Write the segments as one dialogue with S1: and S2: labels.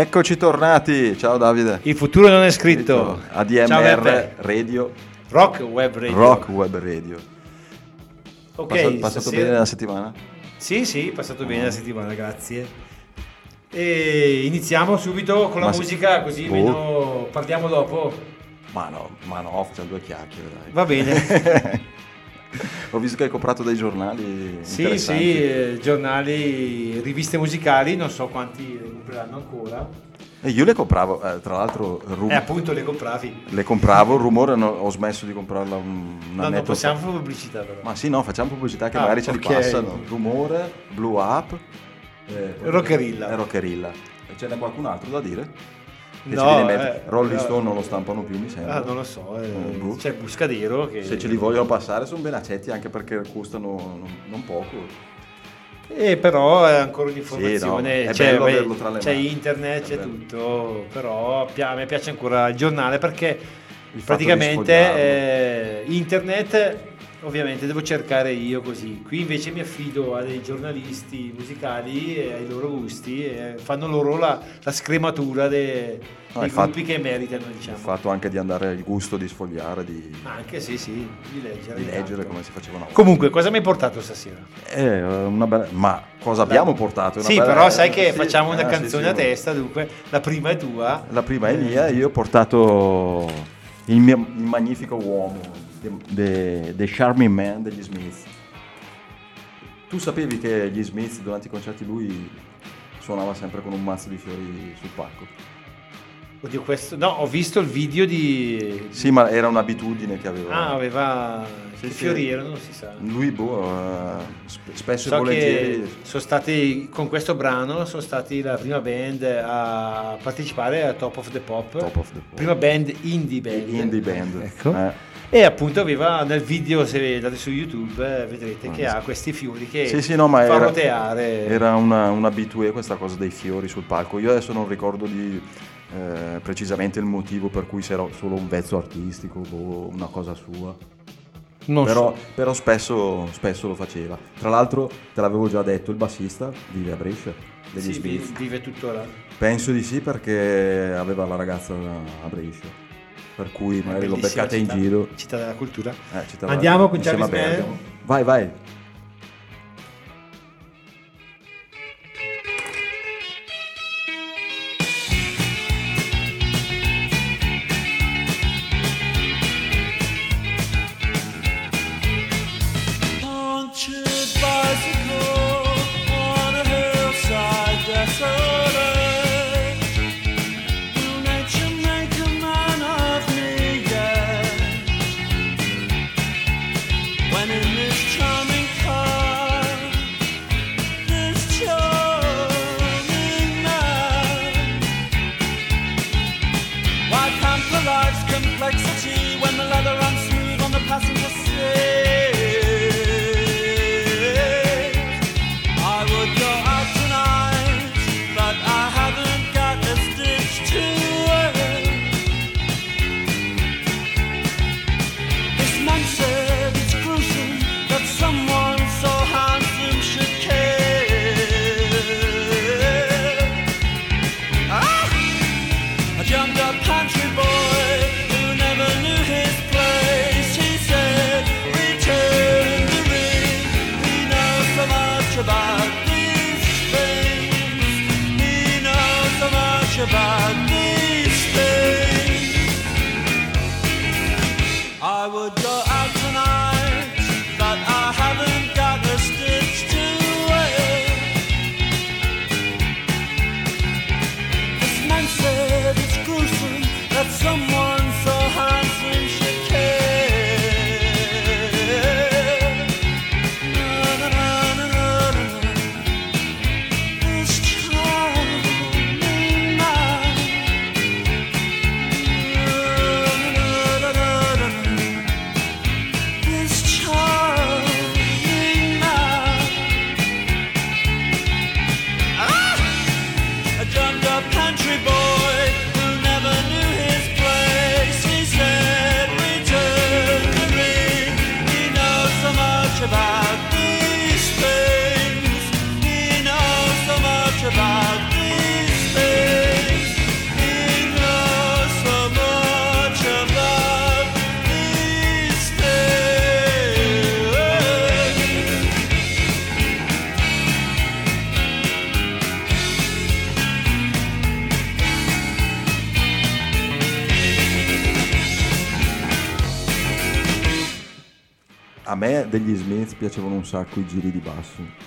S1: Eccoci tornati, ciao Davide.
S2: Il futuro non è scritto. Ciao,
S1: ADMR. Radio,
S2: Rock Web Radio.
S1: Rock Web Radio.
S2: Ok,
S1: Passato, passato
S2: stasera-
S1: bene la settimana?
S2: Sì, sì, passato bene la settimana, grazie. E iniziamo subito con la
S1: Ma
S2: musica, così
S1: Oh.
S2: meno parliamo dopo.
S1: Ma no, ma no, facciamo due chiacchiere dai.
S2: Va bene.
S1: Ho visto che hai comprato dei giornali
S2: sì, sì, eh, giornali, riviste musicali, non so quanti compreranno ancora.
S1: E io le compravo, eh, tra l'altro rum-
S2: E appunto le compravi.
S1: le compravo, il rumore no- ho smesso di comprarla un, un
S2: No, non possiamo
S1: fa.
S2: fare pubblicità però.
S1: Ma sì, no, facciamo pubblicità che
S2: Ah,
S1: magari ce
S2: ok.
S1: li passano. Rumore, Blue Up, eh,
S2: Rockerilla.
S1: e Rockerilla. E ce n'è qualcun altro da dire? Che
S2: No, eh,
S1: Rolling. Stone non lo stampano più, mi sembra.
S2: Ah, non lo so, eh,
S1: boh.
S2: c'è Buscadero che...
S1: Se ce li vogliono passare sono ben accetti anche perché costano non, non poco.
S2: Eh, però è ancora
S1: Sì,
S2: un'informazione,
S1: no, è
S2: c'è,
S1: bello
S2: beh,
S1: averlo tra le
S2: c'è internet, c'è tutto, però a me piace ancora il giornale perché praticamente eh, internet ovviamente devo cercare io così, qui invece mi affido a dei giornalisti musicali e ai loro gusti e fanno loro la, la scrematura de-
S1: No,
S2: dei
S1: il fatto-
S2: gruppi che meritano diciamo.
S1: Il fatto anche di andare al gusto di sfogliare, di,
S2: Anche sì sì, di leggere.
S1: di leggere come si faceva una volta.
S2: Comunque cosa mi hai portato stasera?
S1: Eh, una bella... Ma cosa abbiamo portato? Una
S2: Sì,
S1: bella-
S2: però sai che
S1: sì,
S2: facciamo una
S1: sì,
S2: canzone
S1: sì,
S2: a testa, dunque la prima è tua.
S1: La prima è mia, io ho portato il, mio, il magnifico uomo, The, the Charming Man degli Smith. Tu sapevi che gli Smith durante i concerti lui suonava sempre con un mazzo di fiori sul palco?
S2: Oddio, questo... No, ho visto il video di...
S1: Sì, ma era un'abitudine che aveva.
S2: Ah, aveva...
S1: Sì,
S2: che
S1: sì.
S2: fiori erano, non si sa.
S1: Lui, boh, sp- spesso e
S2: So
S1: volentieri.
S2: che sono stati, con questo brano, sono stati la prima band a partecipare a Top of the Pop.
S1: Top of the Pop.
S2: Prima band indie band.
S1: Indie band.
S2: Ecco.
S1: Eh.
S2: E appunto aveva nel video, se andate su YouTube, eh, vedrete
S1: Ah,
S2: che
S1: sì.
S2: ha questi fiori che
S1: Sì, sì, no, ma
S2: fa
S1: era,
S2: roteare.
S1: era una, un abitué questa cosa dei fiori sul palco. Io adesso non ricordo di, eh, precisamente il motivo per cui se era solo un vezzo artistico o una cosa sua.
S2: Non
S1: Però,
S2: so.
S1: però spesso, spesso lo faceva. Tra l'altro, te l'avevo già detto, il bassista vive a Brescia, degli
S2: Sì,
S1: Smith.
S2: vi- vive tuttora.
S1: Penso di sì perché aveva la ragazza a Brescia. Per cui magari
S2: Bellissima
S1: beccata in
S2: città,
S1: giro.
S2: Città della cultura.
S1: Eh, città-
S2: Andiamo con
S1: insieme a
S2: Charlie Smith?
S1: Bergamo. Vai, vai. Degli Smith piacevano un sacco i giri di basso.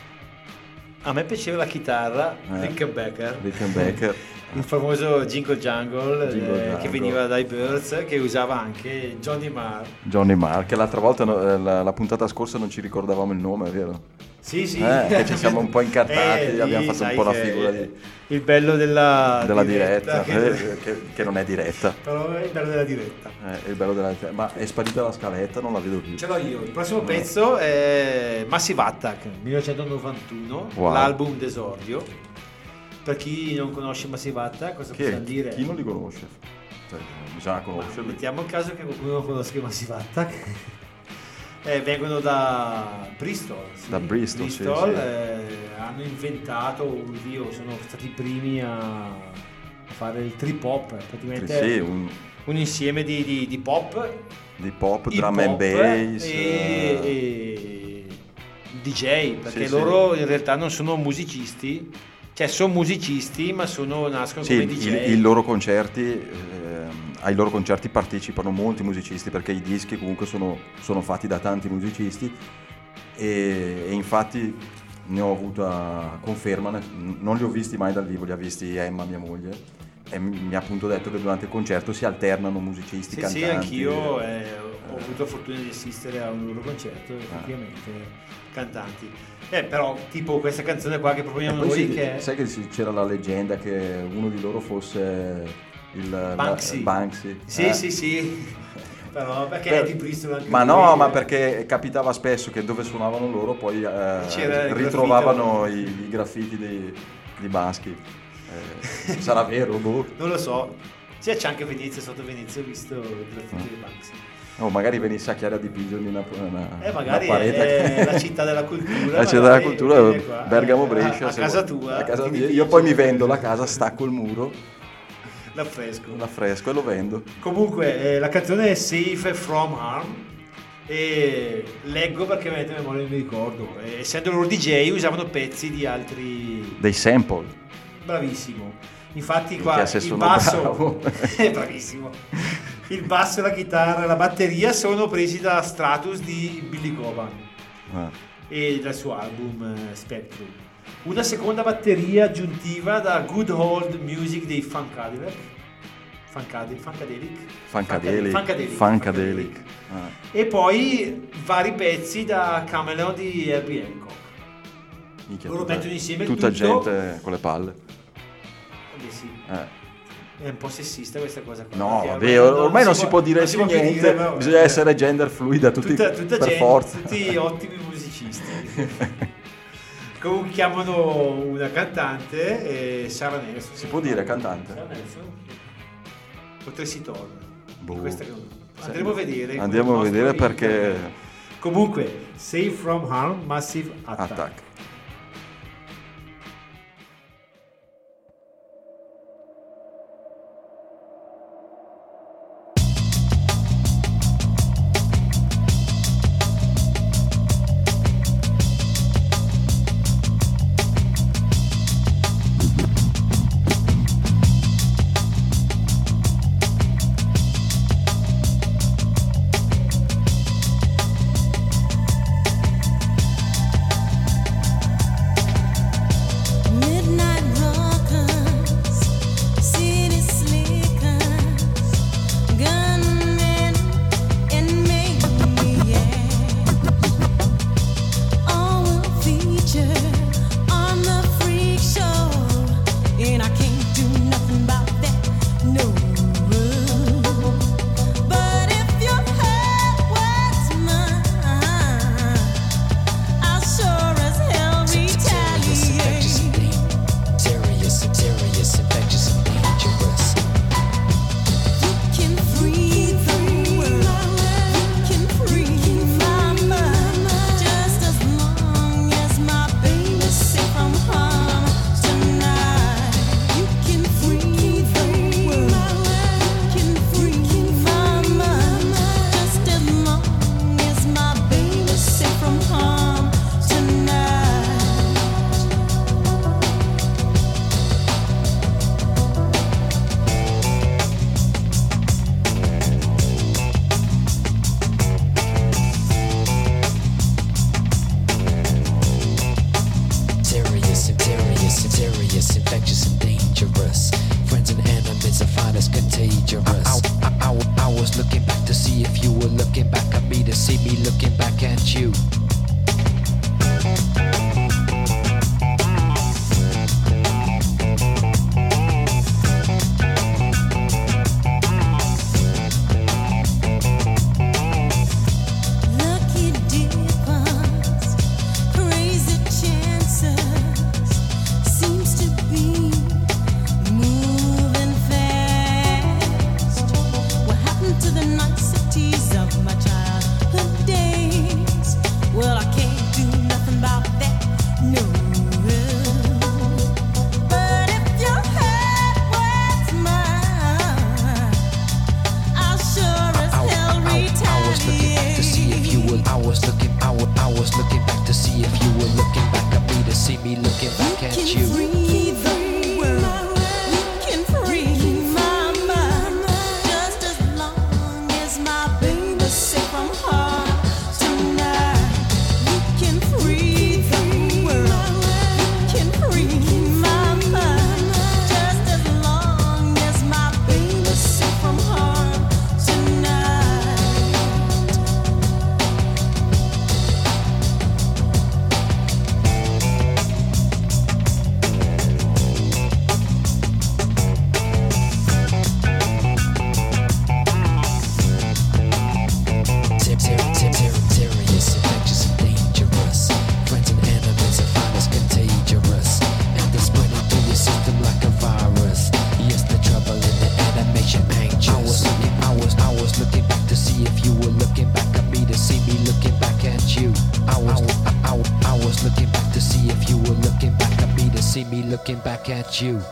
S2: A me piaceva la chitarra,
S1: Eh.
S2: Rickenbacker.
S1: Rickenbacker.
S2: Il famoso Jingle Jungle,
S1: Jingle
S2: eh,
S1: Jungle.
S2: che veniva dai Birds, che usava anche Johnny Marr.
S1: Johnny Marr, che l'altra volta, no, eh, la, la puntata scorsa non ci ricordavamo il nome, vero?
S2: Sì, sì.
S1: Eh, che ci siamo un po' incartati,
S2: Eh,
S1: abbiamo fatto un po' la figura di-
S2: Il bello della,
S1: Della diretta,
S2: che-
S1: eh, che, che non è diretta.
S2: Però è il bello della diretta.
S1: Eh, è il bello della Ma è sparita la scaletta, non la vedo più.
S2: Ce l'ho io. Il prossimo pezzo è Massive Attack 1991,
S1: Wow.
S2: l'album d'esordio. Per chi non conosce Massive Attack, cosa
S1: Che,
S2: possiamo dire?
S1: chi non li conosce? Cioè, bisogna
S2: Ma
S1: conoscerli.
S2: mettiamo il caso che qualcuno conosca Massive Attack. Eh, vengono da Bristol. sì.
S1: Da Bristol, sì,
S2: Bristol,
S1: sì.
S2: eh, hanno inventato, oddio, sono stati i primi a a fare il trip hop, praticamente
S1: Sì, un,
S2: un insieme di, di- di pop,
S1: di pop, drum and
S2: hop
S1: bass.
S2: e,
S1: eh,
S2: e DJ, perché
S1: Sì, sì.
S2: loro in realtà non sono musicisti, cioè sono musicisti ma sono, nascono
S1: Sì,
S2: come DJ.
S1: i loro concerti, ehm, ai loro concerti partecipano molti musicisti perché i dischi comunque sono, sono fatti da tanti musicisti e, e infatti ne ho avuta conferma, non li ho visti mai dal vivo, li ha visti Emma, mia moglie, e mi ha appunto detto che durante il concerto si alternano musicisti,
S2: Sì,
S1: cantanti.
S2: sì, anch'io eh, ho avuto la fortuna di assistere a un loro concerto,
S1: Ah.
S2: effettivamente, cantanti. Eh, però, tipo questa canzone qua che proponiamo noi,
S1: si-
S2: che
S1: sai che c'era la leggenda che uno di loro fosse il la-
S2: Banksy.
S1: Banksy.
S2: Sì,
S1: eh?
S2: sì, sì. Però perché
S1: Per-
S2: è di Bristol anche
S1: Ma no,
S2: eh.
S1: ma perché capitava spesso che dove suonavano loro poi eh, ritrovavano i, i graffiti di, di Baschi. Eh, sarà vero, boh.
S2: Non lo so. Sì, c'è anche Venezia, sotto Venezia ho visto il graffiti di Banksy.
S1: O magari venisse a Chiara di Pigeon una, una,
S2: Eh, magari
S1: una parete.
S2: è la città della cultura.
S1: La città della cultura, Bergamo
S2: eh,
S1: Brescia.
S2: A, a casa
S1: vuoi.
S2: tua.
S1: A casa mia. Io poi mi vendo la casa, stacco il muro,
S2: L'affresco.
S1: l'affresco e lo vendo.
S2: Comunque, eh, la canzone è Safe From Harm. E leggo perché veramente a memoria non mi ricordo. Eh, essendo loro DJ, usavano pezzi di altri.
S1: Dei sample.
S2: Bravissimo. Infatti, qua il basso. è bravissimo. Il basso, la chitarra e la batteria sono presi da Stratus di Billy Coban
S1: Ah.
S2: e dal suo album eh, Spectrum. Una seconda batteria aggiuntiva da Good Old Music dei Funkadelic. Funkadelic. Funkadelic.
S1: Funkadelic.
S2: Funkadelic.
S1: Funkadelic. Ah.
S2: E poi vari pezzi da Cameleon di Herbie Hancock.
S1: Minchia,
S2: Loro
S1: tutta-
S2: mettono insieme
S1: Tutta
S2: tutto.
S1: gente con le palle.
S2: Eh sì,
S1: Eh.
S2: è un po' sessista questa cosa qua.
S1: No, vabbè, ormai non si può dire
S2: non si può più
S1: niente,
S2: dire,
S1: bisogna
S2: eh,
S1: essere gender fluida tutti
S2: tutta, tutta
S1: per
S2: gente,
S1: forza.
S2: tutti ottimi musicisti. Comunque chiamano una cantante, eh, Sara Nelson.
S1: Si può dire cantante?
S2: Sara Nelson? Tracy Thorn.
S1: Boh.
S2: Questa Andremo a vedere.
S1: Andiamo a vedere perché-
S2: internet. Comunque, Save From Harm, Massive Attack.
S1: Attack.
S3: You.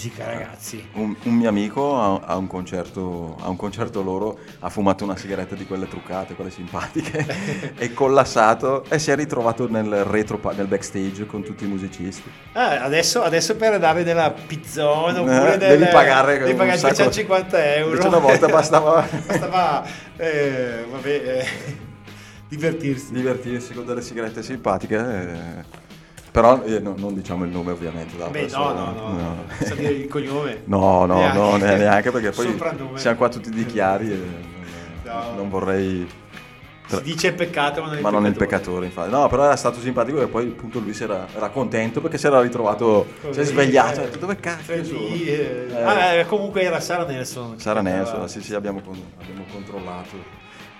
S2: Musica, ragazzi.
S1: Un, un mio amico a, a un concerto, a un concerto loro ha fumato una sigaretta di quelle truccate, quelle simpatiche, è collassato e si è ritrovato nel retro, nel backstage con tutti i musicisti.
S2: Ah, adesso, adesso per dare della pizzona
S1: Eh,
S2: oppure del,
S1: devi pagare
S2: devi pagare
S1: sacco-
S2: 350 euro.
S1: Una volta bastava-
S2: bastava eh, vabbè, eh, divertirsi.
S1: Divertirsi con delle sigarette simpatiche. eh. Però eh, no- non diciamo il nome ovviamente.
S2: Beh, no,
S1: persona.
S2: no, no, no. Sa dire il cognome?
S1: No, no,
S2: Neanche.
S1: no, ne- neanche perché poi siamo qua tutti di chiari e non,
S2: No.
S1: non vorrei...
S2: Si dice il peccato, ma non il
S1: Ma non il
S2: peccatore.
S1: peccatore, infatti. No, però era stato simpatico e poi appunto lui si era, era contento perché si era ritrovato, si è svegliato, ha detto dove cazzo sono?
S2: Lì, eh.
S1: Eh.
S2: Ah, eh, comunque era Sara Nelson. che
S1: Sara. Nelson, sì sì abbiamo, abbiamo controllato.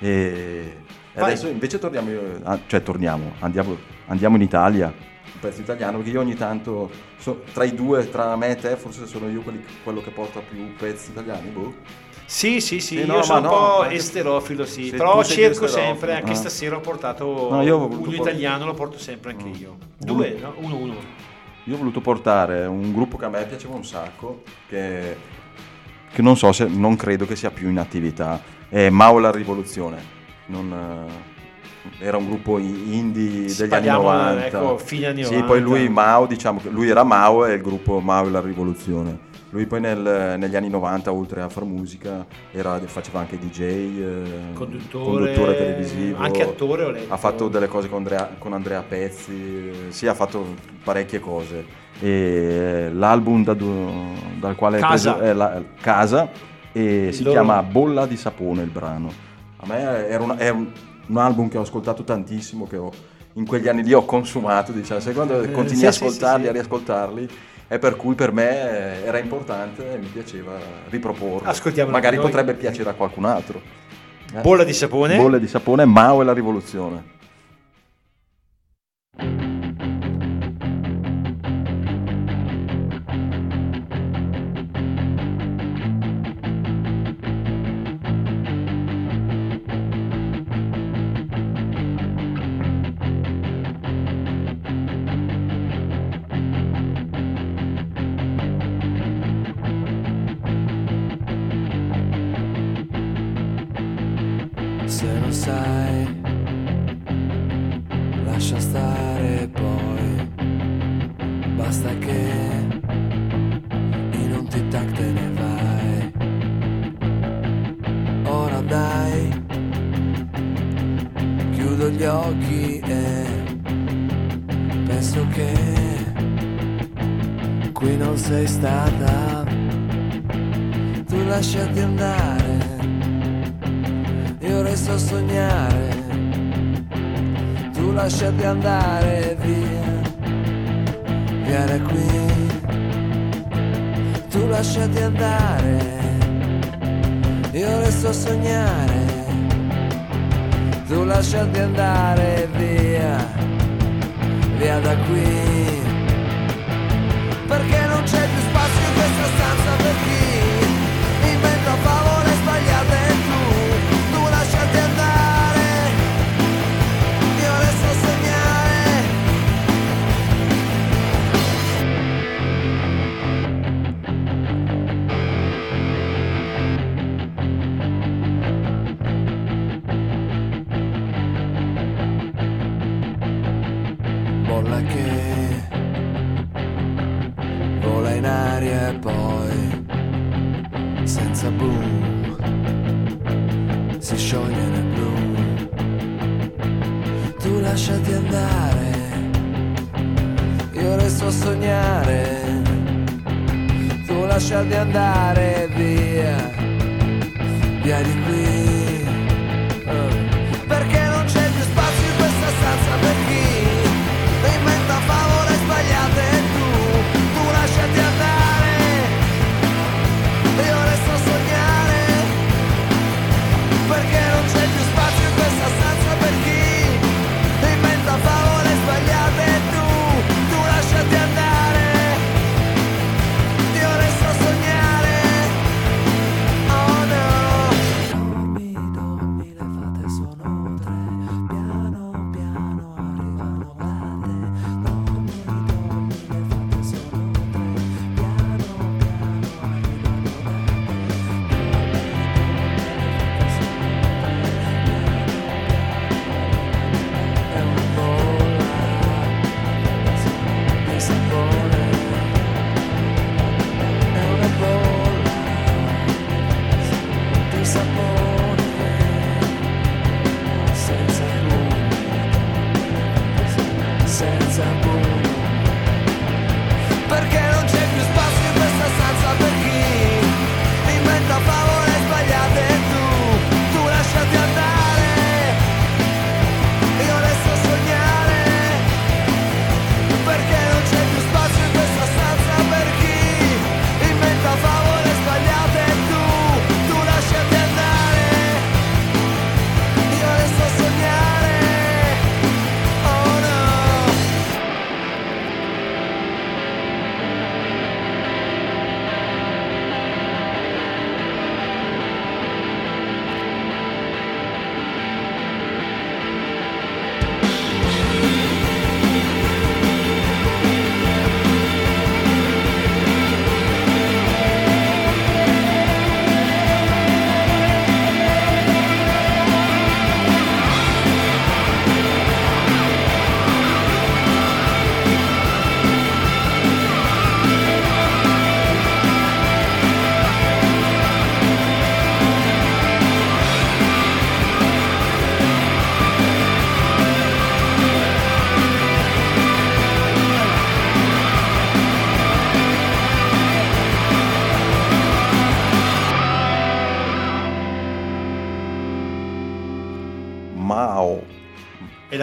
S1: E, e adesso invece torniamo, ah, cioè torniamo, andiamo, andiamo in Italia, pezzo italiano, perché io ogni tanto, so- tra i due, tra me e te, forse sono io quelli- quello che porta più pezzi italiani, boh.
S2: Sì, sì, sì,
S1: Sì, no,
S2: io sono un
S1: no,
S2: po' esterofilo, sì,
S1: Sì,
S2: però cerco sempre, anche
S1: ah.
S2: stasera ho portato
S1: No, io ho voluto
S2: un
S1: por-
S2: italiano, lo porto sempre anche
S1: Mm.
S2: io. Due, no? Uno, uno.
S1: Io ho voluto portare un gruppo che a me piaceva un sacco, che, che non so se, non credo che sia più in attività, è Mao la Rivoluzione. Non, eh, era un gruppo indie
S2: Sì,
S1: degli anni
S2: parliamo,
S1: 90.
S2: ecco, fine anni
S1: Sì,
S2: 90.
S1: poi lui Mao, diciamo che lui era Mao e il gruppo Mao e la Rivoluzione. Lui poi nel- negli anni 90, oltre a far musica, era- faceva anche DJ, eh,
S2: Conduttore,
S1: conduttore televisivo.
S2: anche attore, ho letto.
S1: Ha fatto delle cose con Andrea, con Andrea Pezzi, eh, sì, ha fatto parecchie cose. E l'album da dal quale è
S2: Casa.
S1: preso è la- Casa e si
S2: loro-
S1: chiama Bolla di sapone il brano. A me era una- è un, un album che ho ascoltato tantissimo, che ho- in quegli anni lì ho consumato, diciamo, sai quando
S2: Eh,
S1: continui
S2: sì,
S1: a ascoltarli,
S2: sì,
S1: a riascoltarli. E per cui per me eh, era importante e mi piaceva riproporlo.
S2: Ascoltiamolo
S1: Magari potrebbe piacere a qualcun altro. Eh?
S2: Bolla di sapone.
S1: Bolle di sapone, Mao e la rivoluzione.
S3: Andare via, via da qui, tu lasciati andare, io resto a sognare, tu lasciati andare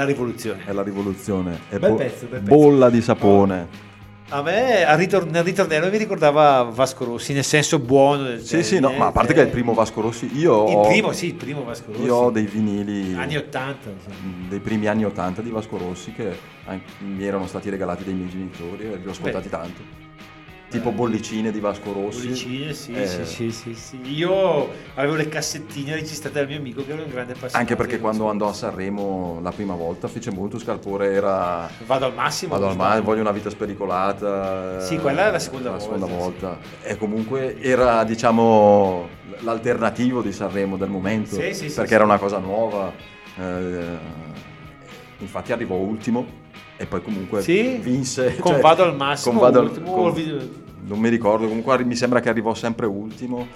S2: la rivoluzione.
S1: è la rivoluzione. È
S2: Bel pezzo, bel pezzo.
S1: bolla di sapone.
S2: A me ritor- nel ritornello mi ricordava Vasco Rossi, nel senso buono del
S1: Sì, sì, no, ma a parte che è il primo Vasco Rossi, io
S2: Il
S1: ho,
S2: primo, sì, il primo Vasco Rossi.
S1: io ho dei vinili
S2: Anni 80. insomma.
S1: dei primi anni 80 di Vasco Rossi che anche- mi erano stati regalati dai miei genitori e li ho ascoltati
S2: Beh.
S1: tanto. Tipo bollicine di Vasco Rossi.
S2: Bollicine, sì,
S1: Eh,
S2: sì, sì, sì, sì. Io avevo le cassettine registrate dal mio amico che era un grande appassionato.
S1: Anche perché quando andò a Sanremo la prima volta fece molto scalpore, era.
S2: Vado al massimo.
S1: Vado al
S2: sbaglio.
S1: mare, voglio una vita spericolata.
S2: Sì, quella è la seconda
S1: la
S2: volta,
S1: seconda
S2: sì.
S1: volta. E comunque era, diciamo, l'alternativo di Sanremo del momento.
S2: Sì, sì, sì,
S1: perché
S2: sì.
S1: era una cosa nuova. Eh, infatti arrivò ultimo e poi comunque
S2: Sì?
S1: vinse.
S2: Con
S1: cioè,
S2: Vado al massimo,
S1: Vado al- con- non mi ricordo, comunque mi sembra che arrivò sempre ultimo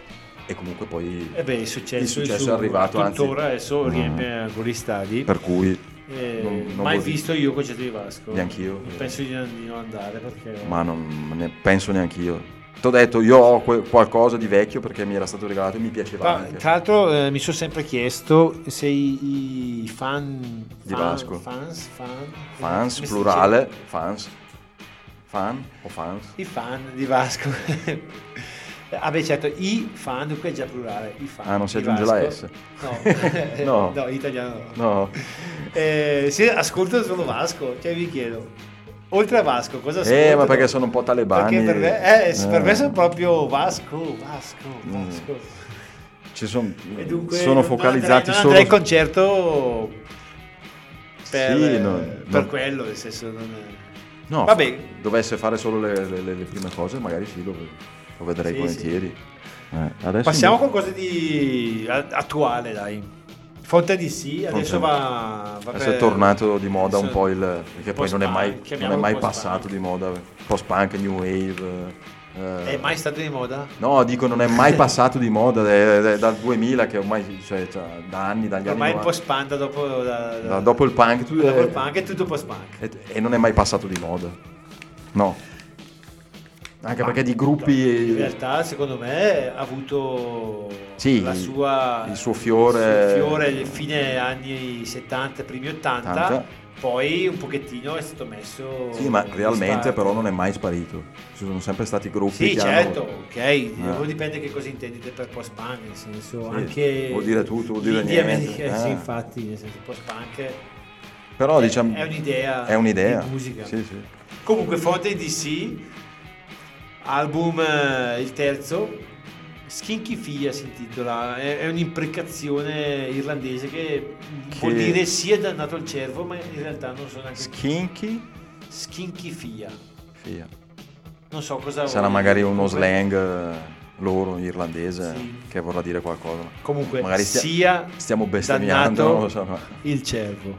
S1: e comunque poi...
S2: Eh beh, il successo,
S1: Il successo è arrivato, anzi-
S2: tuttora adesso
S1: Mm.
S2: riempie ancora i stadi.
S1: Per cui...
S2: Eh,
S1: non- non
S2: mai visto io concerto di Vasco.
S1: Neanch'io.
S2: Penso di non, andare perché.
S1: Ma non ne penso neanche io. Ti ho detto, io ho que- qualcosa di vecchio perché mi era stato regalato e mi piaceva
S2: Ma,
S1: anche.
S2: tra l'altro eh, mi sono sempre chiesto se i, i fan
S1: Di
S2: fan-
S1: Vasco.
S2: fans, fan,
S1: Fans,
S2: si
S1: plurale, fans. Fan o fans?
S2: i fan di Vasco ah beh certo i fan dunque è già plurale i fan
S1: Ah, non si aggiunge la
S2: Vasco.
S1: S?
S2: no
S1: No.
S2: no italiano no,
S1: No.
S2: Eh, se ascolto solo Vasco cioè vi chiedo oltre a Vasco, cosa
S1: Eh,
S2: ascoltano?
S1: ma perché sono un po' talebani.
S2: Perché per me, eh, per me
S1: Eh.
S2: sono proprio Vasco, Vasco,
S1: Mm.
S2: Vasco.
S1: Ci son-
S2: dunque
S1: sono
S2: non
S1: focalizzati
S2: andrei, non
S1: solo
S2: andrei al concerto per,
S1: Sì,
S2: eh,
S1: non-
S2: per
S1: non-
S2: quello, nel senso non è-
S1: No,
S2: Vabbè.
S1: dovesse fare solo le, le- le- le prime cose, magari sì, lo, lo vedrei
S2: Sì,
S1: volentieri. Eh, adesso
S2: Passiamo a qualcosa di attuale, dai. Fonte di sì, adesso va, va
S1: Adesso è tornato di moda un po' il... perché poi non è mai, non è mai passato di moda. Post-punk, new wave. eh,
S2: È mai stato di moda?
S1: No, dico, non è mai passato di moda, è, è dal 2000 che ormai, cioè, cioè, da anni, dagli
S2: Ormai
S1: anni 90.
S2: post-punk da dopo, da- da-
S1: Da- dopo il punk, tu-
S2: dopo
S1: eh,
S2: il punk è tutto post-punk.
S1: e, e non è mai passato di moda. No. Anche perché di
S2: In
S1: gruppi...
S2: realtà, secondo me, ha avuto
S1: Sì,
S2: la sua,
S1: il suo fiore-
S2: il fiore fine anni 70, primi 80,
S1: 80.
S2: poi un pochettino è stato messo...
S1: Sì, ma
S2: in
S1: realmente però non è mai sparito. Ci sono sempre stati gruppi
S2: Sì, certo,
S1: hanno...
S2: ok, dopo dipende che cosa intendete per post-punk, nel senso
S1: Sì,
S2: anche...
S1: vuol dire tutto, vuol dire niente,
S2: americana-
S1: eh.
S2: Sì, infatti, nel senso post-punk
S1: Però
S2: è,
S1: diciamo...
S2: è un'idea,
S1: È un'idea.
S2: di musica.
S1: Sì, sì.
S2: Comunque, Fonte DC, album eh, il terzo, Skinky Fia si intitola, è, è un'imprecazione irlandese che, vuol
S1: Che-
S2: dire sia dannato al cervo, ma in realtà non so neanche...
S1: Skinky?
S2: Skinky Fia,
S1: Fia.
S2: non so cosa...
S1: Sarà
S2: vuol
S1: magari uno
S2: Comunque-
S1: slang eh, loro, irlandese,
S2: Sì.
S1: che vorrà dire qualcosa.
S2: Comunque,
S1: Magari stia-
S2: sia
S1: stiamo bestemmiando, so, ma-
S2: il cervo.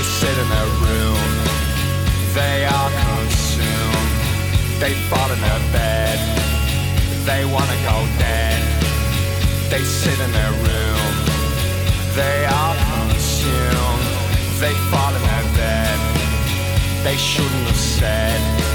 S4: They sit in their room, they are consumed. They fall in their bed, they wanna go dead. They sit in their room, they are consumed. They fall in their bed, they shouldn't have said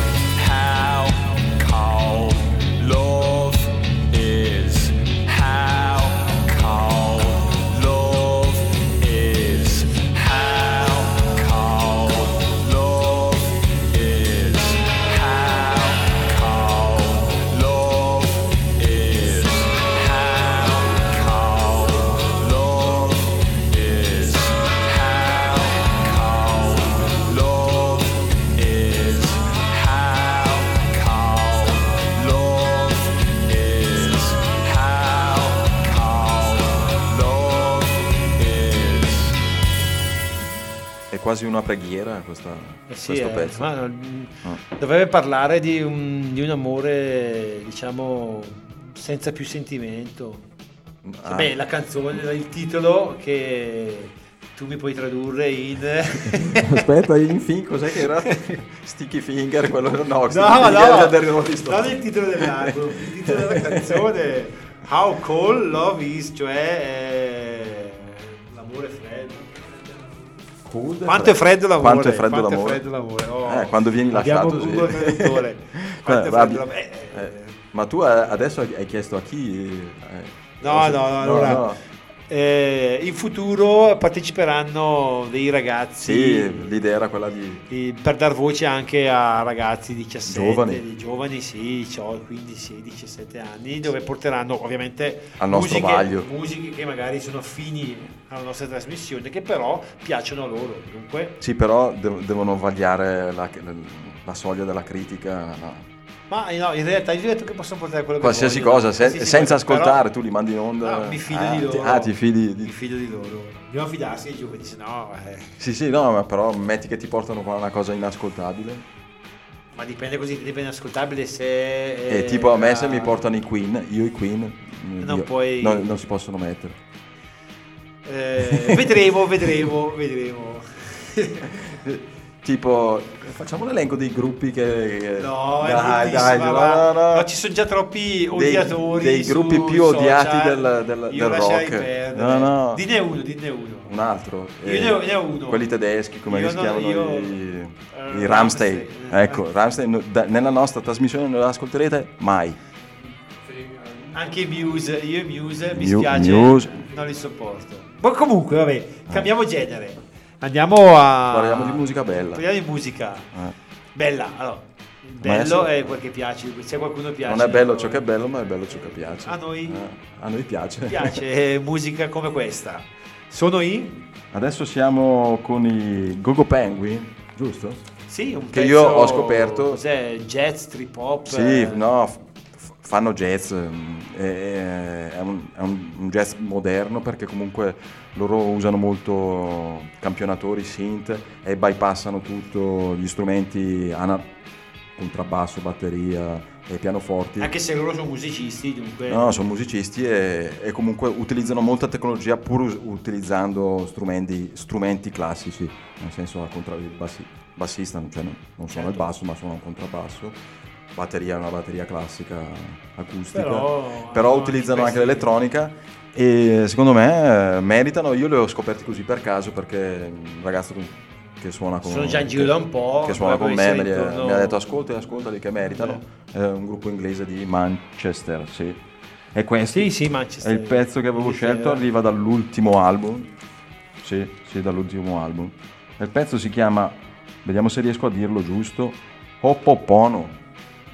S1: quasi una preghiera questa,
S2: Eh sì,
S1: questo
S2: eh,
S1: pezzo.
S2: ma,
S1: Ah.
S2: dovrebbe parlare di un, di un amore, diciamo, senza più sentimento.
S1: Ah,
S2: Beh, la canzone, il titolo che tu mi puoi tradurre in...
S1: Aspetta, in fin cos'è che era? Sticky Finger, quello no,
S2: No, no,
S1: è del
S2: non il titolo dell'album, il titolo della canzone How Cold Love Is, cioè eh, l'amore freddo.
S1: E
S2: Quanto è freddo l'amore?
S1: Quanto è freddo
S2: Quanto
S1: l'amore?
S2: freddo l'amore? Oh,
S1: Eh, quando vieni lasciato, sì.
S2: Quanto è
S1: Eh,
S2: freddo
S1: abbi-
S2: l'amore? Eh,
S1: eh, ma tu eh, adesso hai chiesto a chi? eh,
S2: No,
S1: cosa-
S2: no, no, allora, eh, in futuro parteciperanno dei ragazzi
S1: Sì, l'idea era quella di...
S2: eh, per dar voce anche a ragazzi di 17,
S1: Giovani.
S2: di giovani sì, cioè, quindi 16, 17 anni, dove porteranno ovviamente
S1: Al nostro
S2: musiche,
S1: vaglio.
S2: musiche che magari sono affini alla nostra trasmissione, che però piacciono a loro. Dunque,
S1: Sì, però dev- devono vagliare la, la soglia della critica. no.
S2: Ma no, in realtà io ho detto che possono portare quello che
S1: Qualsiasi
S2: vogliono,
S1: cosa, se-
S2: qualsiasi
S1: senza
S2: cosa, però-
S1: ascoltare, tu li mandi in onda.
S2: No, mi fido
S1: ah,
S2: di loro.
S1: ah, ti fidi
S2: Mi
S1: di...
S2: fido di loro. Dobbiamo fidarsi dei giovani, se no... eh.
S1: Sì, sì, no, ma però metti che ti portano qua una cosa inascoltabile.
S2: Ma dipende così, dipende ascoltabile se...
S1: E
S2: eh,
S1: tipo a me se
S2: la-
S1: mi portano i Queen, io i Queen...
S2: Non
S1: io-
S2: puoi-
S1: no, non si possono mettere.
S2: Eh, vedremo, vedremo, vedremo.
S1: Tipo, facciamo l'elenco dei gruppi che...
S2: No,
S1: dai, dai,
S2: ma-
S1: no, no, no.
S2: no, ci sono già troppi
S1: Dei-
S2: odiatori
S1: dei
S2: su-
S1: gruppi più
S2: social.
S1: odiati del- del-
S2: Io
S1: del rock.
S2: perdere.
S1: No, no.
S2: Dinne uno, dinne uno.
S1: Un altro.
S2: Io
S1: eh,
S2: ne ho- ne ho uno.
S1: Quelli tedeschi, come
S2: Io
S1: si
S2: no,
S1: chiamano?
S2: io-
S1: I,
S2: eh,
S1: i Ramstein. Ecco, Rammstein no- da- nella nostra trasmissione non la ascolterete mai.
S2: Anche i Muse, io i Muse mi
S1: Mu-
S2: spiace,
S1: Muse.
S2: non li sopporto. Ma comunque, vabbè, cambiamo genere. Andiamo a...
S1: Parliamo di musica bella.
S2: Parliamo di musica.
S1: Eh.
S2: Bella, allora. Bello è quel che piace, se qualcuno piace.
S1: Non è bello ciò che è bello, ma è bello ciò che piace.
S2: A noi?
S1: Eh, a noi piace.
S2: piace musica come questa. Sono i?
S1: Adesso siamo con i Gogo Penguin, giusto?
S2: Sì, un
S1: Che
S2: pezzo-
S1: io ho scoperto-
S2: Cos'è? Jazz, trip hop?
S1: Sì,
S2: eh,
S1: no, fanno jazz, mm, è, un, è un- jazz moderno perché comunque loro usano molto campionatori, synth e bypassano tutto gli strumenti ana- contrabbasso, batteria e pianoforti.
S2: Anche se loro sono musicisti, dunque...
S1: No, sono musicisti e, e comunque utilizzano molta tecnologia pur utilizzando strumenti, strumenti classici, nel senso il bassi- bassista cioè non, non suona il
S2: Certo.
S1: basso ma suona un contrabbasso, batteria è una batteria classica acustica,
S2: Però
S1: però, utilizzano
S2: anche
S1: l'elettronica e secondo me eh, meritano, io li ho scoperti così per caso perché un ragazzo che suona con
S2: Sono già in giro da un po',
S1: che suona con me li-
S2: intorno-
S1: mi ha detto ascolta ascoltali che meritano. È un gruppo inglese di Manchester sì. E questo
S2: Sì, sì,
S1: è
S2: Manchester.
S1: il pezzo che avevo
S2: Sì,
S1: scelto arriva dall'ultimo album. Sì sì dall'ultimo album. Il pezzo si chiama vediamo se riesco a dirlo giusto Hopopono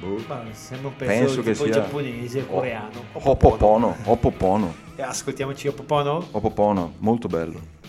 S1: Boh.
S2: Ma sembra un pezzo
S1: penso che
S2: tipo
S1: sia
S2: giapponese, coreano.
S1: Hopopono Hopopono
S2: Eh, Ascoltiamoci Opopono.
S1: Hopopono molto bello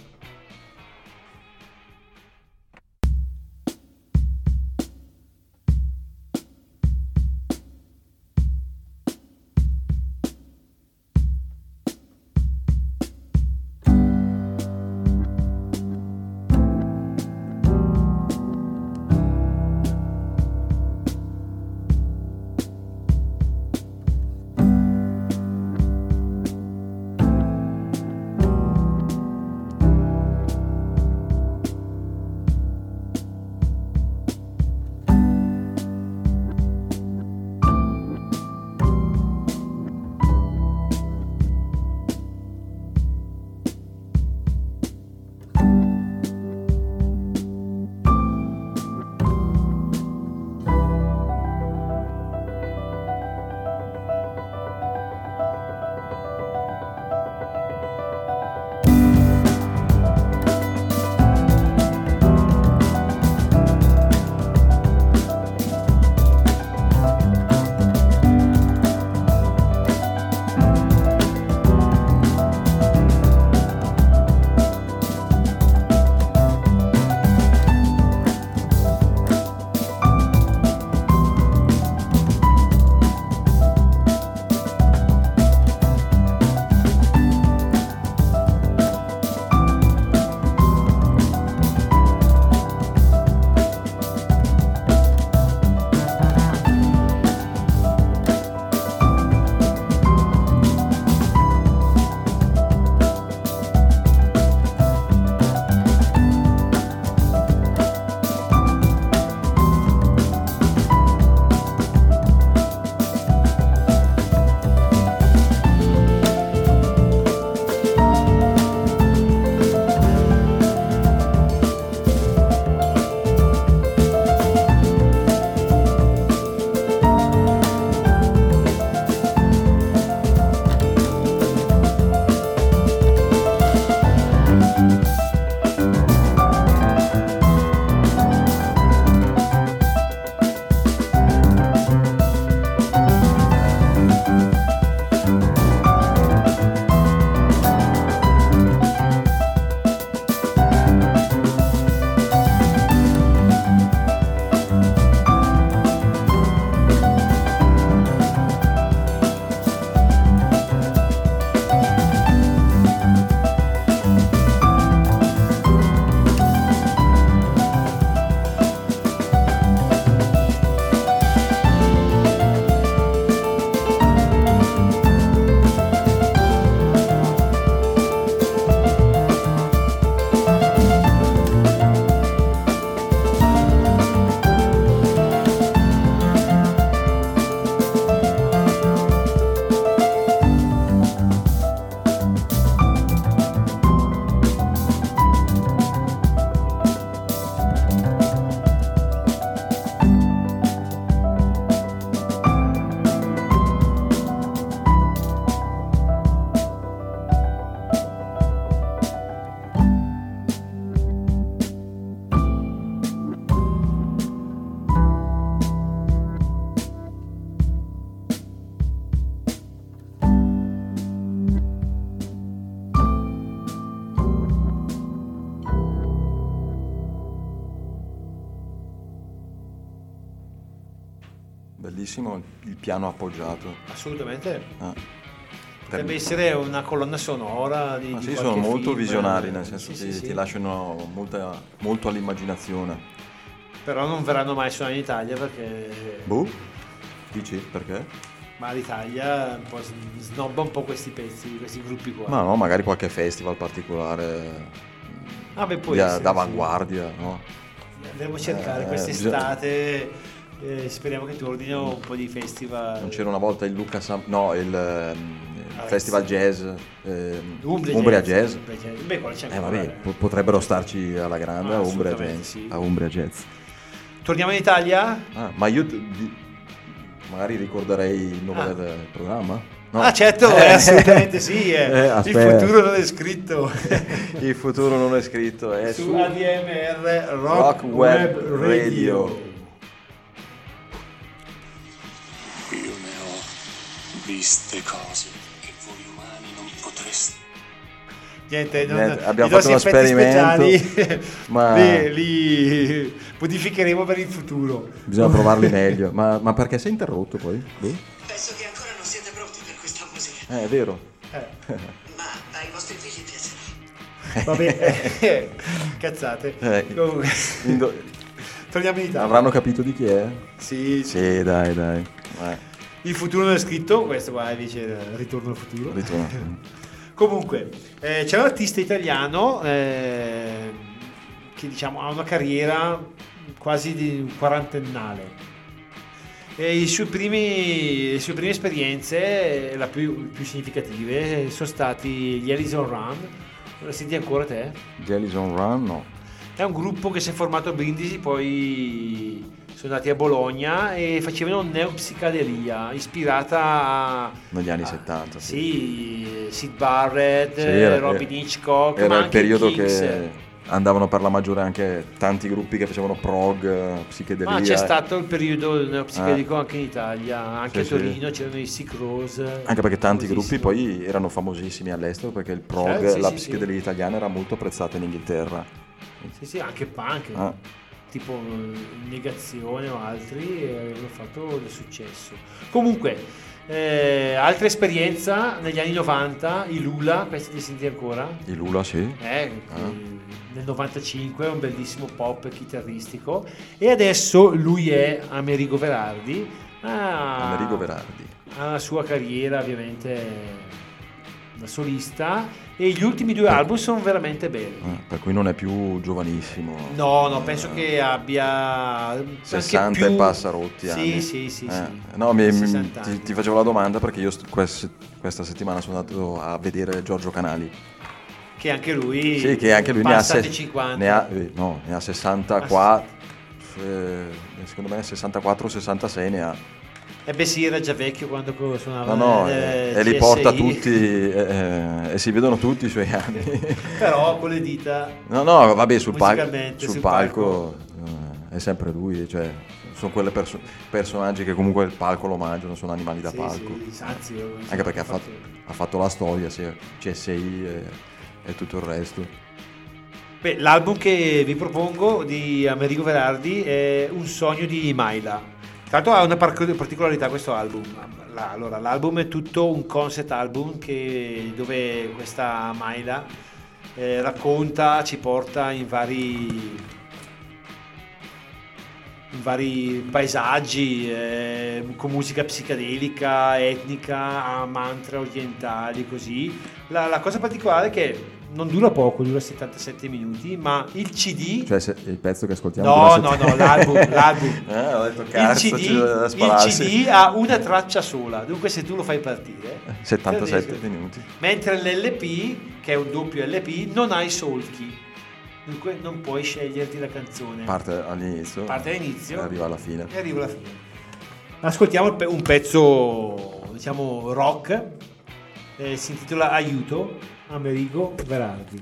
S1: piano appoggiato.
S2: Assolutamente.
S1: Ah.
S2: Potrebbe essere una colonna sonora di,
S1: Ma sì, sono molto
S2: film.
S1: visionari, nel senso
S2: Sì,
S1: che
S2: sì,
S1: ti
S2: sì.
S1: lasciano molta- molto all'immaginazione.
S2: Però non verranno mai suonare in Italia perché
S1: Boh? Dici perché?
S2: ma l'Italia un snobba un po' questi pezzi, questi gruppi qua.
S1: Ma no, magari qualche festival particolare
S2: Ah, beh,
S1: di-
S2: essere,
S1: d'avanguardia, no?
S2: sì. Andremo a cercare
S1: Eh,
S2: quest'estate. Eh, speriamo che tornino un po' di festival.
S1: Non c'era una volta il Luca Sam... no, il, ehm, il
S2: Ah,
S1: festival jazz, ehm,
S2: Umbria,
S1: Umbria Jazz.
S2: Umbria Jazz. Beh, quello c'è
S1: Eh vabbè,
S2: eh.
S1: po- potrebbero starci alla grande
S2: Ah,
S1: a Umbria Jazz.
S2: sì.
S1: A Umbria Jazz.
S2: Torniamo in Italia?
S1: Ah, ma io t- magari ricorderei il nome
S2: Ah.
S1: del programma? No.
S2: Ah, certo, eh, assolutamente sì. eh.
S1: Eh,
S2: Il futuro non è scritto.
S1: Il futuro non è scritto, è
S2: su
S1: su
S2: ADMR Rock,
S1: Rock Web
S2: Web
S1: Radio.
S2: Radio.
S5: Viste cose che voi umani non potreste.
S2: Niente, non,
S1: Niente, abbiamo fatto uno esperimento,
S2: speciali
S1: ma-
S2: li, li modificheremo per il futuro.
S1: Bisogna provarli meglio. Ma, ma perché sei interrotto poi? Boh.
S6: Penso che ancora non siete pronti per questa musica,
S1: Eh, è vero.
S2: Eh,
S6: ma ai vostri figli piacerà.
S2: vabbè, cazzate.
S1: Eh,
S2: Comunque,
S1: Indo-
S2: torniamo in Italia.
S1: Avranno capito di chi è?
S2: Sì, sì.
S1: Sì, dai, dai. Eh,
S2: Il futuro non è scritto, questo qua il ritorno al futuro.
S1: ritorno.
S2: Comunque, eh, c'è un artista italiano eh, che diciamo ha una carriera quasi di quarantennale. E i suoi primi, le sue prime esperienze, la più, più significative, sono stati gli Ellison Run. Lo senti ancora te?
S1: Jellison Run, no.
S2: È un gruppo che si è formato a Brindisi, poi sono andati a Bologna e facevano neopsicadelia, ispirata a...
S1: Negli anni
S2: a-
S1: 70, sì.
S2: Sì, Sid Barrett,
S1: Sì, era-
S2: Robin Hitchcock, ma
S1: Era il periodo
S2: Kings.
S1: che andavano per la maggiore anche tanti gruppi che facevano prog, eh, psichedelia.
S2: Ma c'è stato il periodo neopsichedelico anche in Italia, anche.
S1: Sì,
S2: a
S1: sì.
S2: Torino c'erano i Sick Rose.
S1: Anche perché tanti gruppi poi erano famosissimi all'estero perché il prog,
S2: Eh, sì,
S1: la
S2: sì,
S1: psichedelia italiana era molto apprezzata in Inghilterra.
S2: Sì, sì, anche punk,
S1: Ah.
S2: Tipo eh, Negazione o altri, avevano fatto del successo. Comunque, eh, altra esperienza negli anni 90, i Lula, questi li senti ancora?
S1: I Lula, sì.
S2: Eh,
S1: Ah.
S2: eh, nel 95 un bellissimo pop chitarristico e adesso lui è Amerigo Verardi ha,
S1: Amerigo Verardi.
S2: ha la sua carriera ovviamente da solista e gli ultimi due album sono veramente belli
S1: Eh, per cui non è più giovanissimo.
S2: no no penso che abbia anche
S1: 60
S2: più...
S1: e passa rotti
S2: sì
S1: anni.
S2: sì sì,
S1: Eh,
S2: sì.
S1: No, mi- mi-
S2: 60
S1: ti, ti facevo la domanda perché io st- quest- questa settimana sono andato a vedere Giorgio Canali.
S2: che anche lui
S1: Sì, che anche lui ne ha, se-
S2: di 50
S1: ne ha, eh, no, ne ha 64, eh, secondo me 64-66 ne ha.
S2: Eh beh sì era già vecchio quando suonava
S1: No, no, eh, e li porta tutti eh, eh, e si vedono tutti i suoi anni.
S2: però con le dita
S1: No, no, vabbè, sul, pal-
S2: Musicalmente,
S1: sul
S2: sul
S1: palco eh, è sempre lui, cioè sono quelle perso- personaggi che comunque il palco lo mangiano, sono animali da
S2: Sì,
S1: palco.
S2: sì, anzi,
S1: Anche perché ha fatto, ha fatto la storia, sia CSI e, e tutto il resto.
S2: Beh, l'album che vi propongo di Amerigo Verardi è Un sogno di Maila. Tra l'altro ha una par- particolarità questo album. Allora, l'album è tutto un concept album che- dove questa Maila eh, racconta, ci porta in vari in vari paesaggi eh, con musica psichedelica, etnica, a mantra orientali, così. La, la cosa particolare è che non dura poco, dura 77 minuti, ma il CD...
S1: Cioè se- il pezzo che ascoltiamo
S2: no, no, no, l'album, l'album.
S1: Eh, ho detto
S2: Il
S1: cazzo,
S2: CD,
S1: c'è da
S2: il. CD ha una traccia sola, dunque se tu lo fai partire...
S1: 77
S2: riesci-
S1: minuti.
S2: Mentre l'LP, che è un doppio LP, non ha i solchi. Dunque non puoi sceglierti la canzone.
S1: Parte all'inizio.
S2: Parte all'inizio.
S1: E arriva alla fine.
S2: E arrivo alla fine. Ascoltiamo il un pezzo, diciamo, rock. eh, si intitola Aiuto, Amerigo Verardi.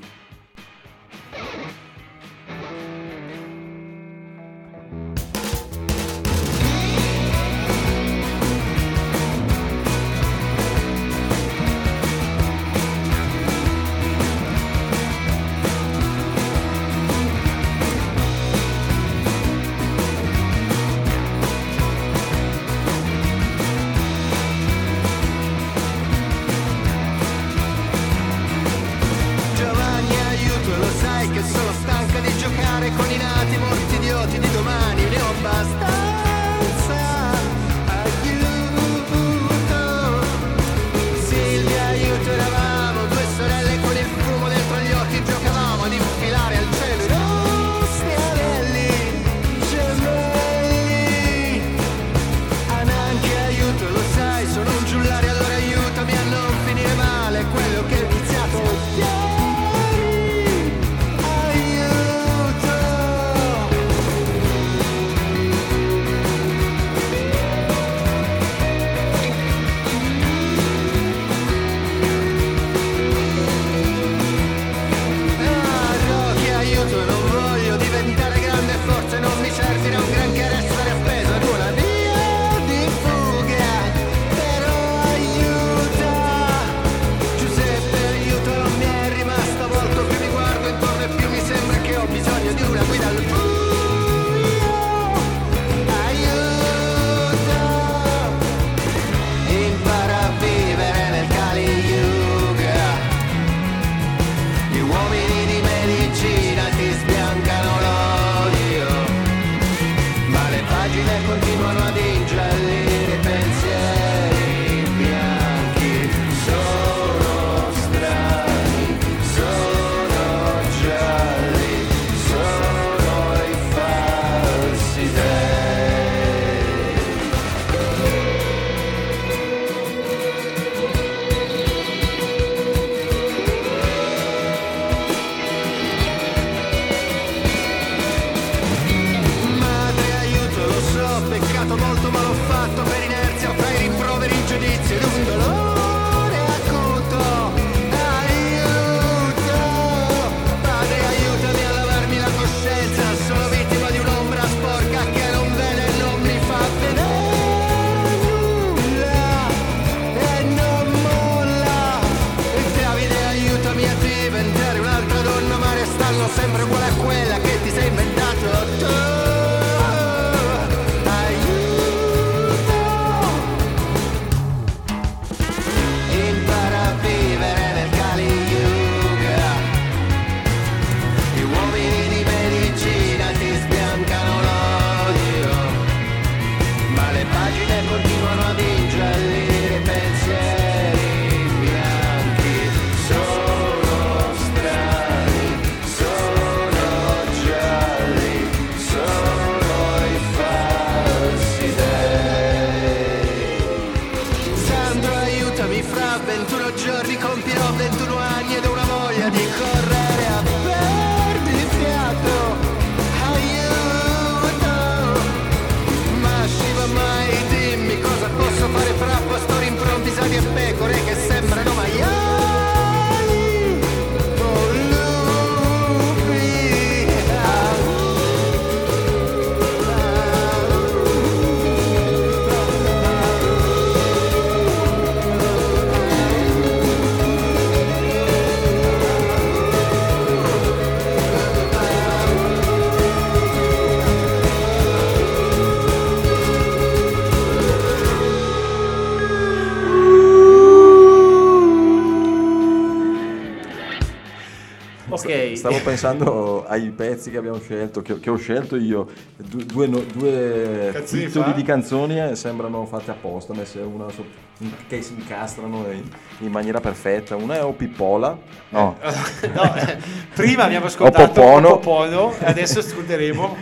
S2: Ok.
S1: Stavo pensando ai pezzi che abbiamo scelto, che, che ho scelto io. Du- due, no- due titoli
S2: fa?
S1: di canzoni eh, sembrano fatte apposta, messe una so- in- che si incastrano in, in maniera perfetta. Una è O Pippola, no,
S2: No, eh, prima abbiamo ascoltato
S1: Opopono.
S2: Opopono e adesso ascolteremo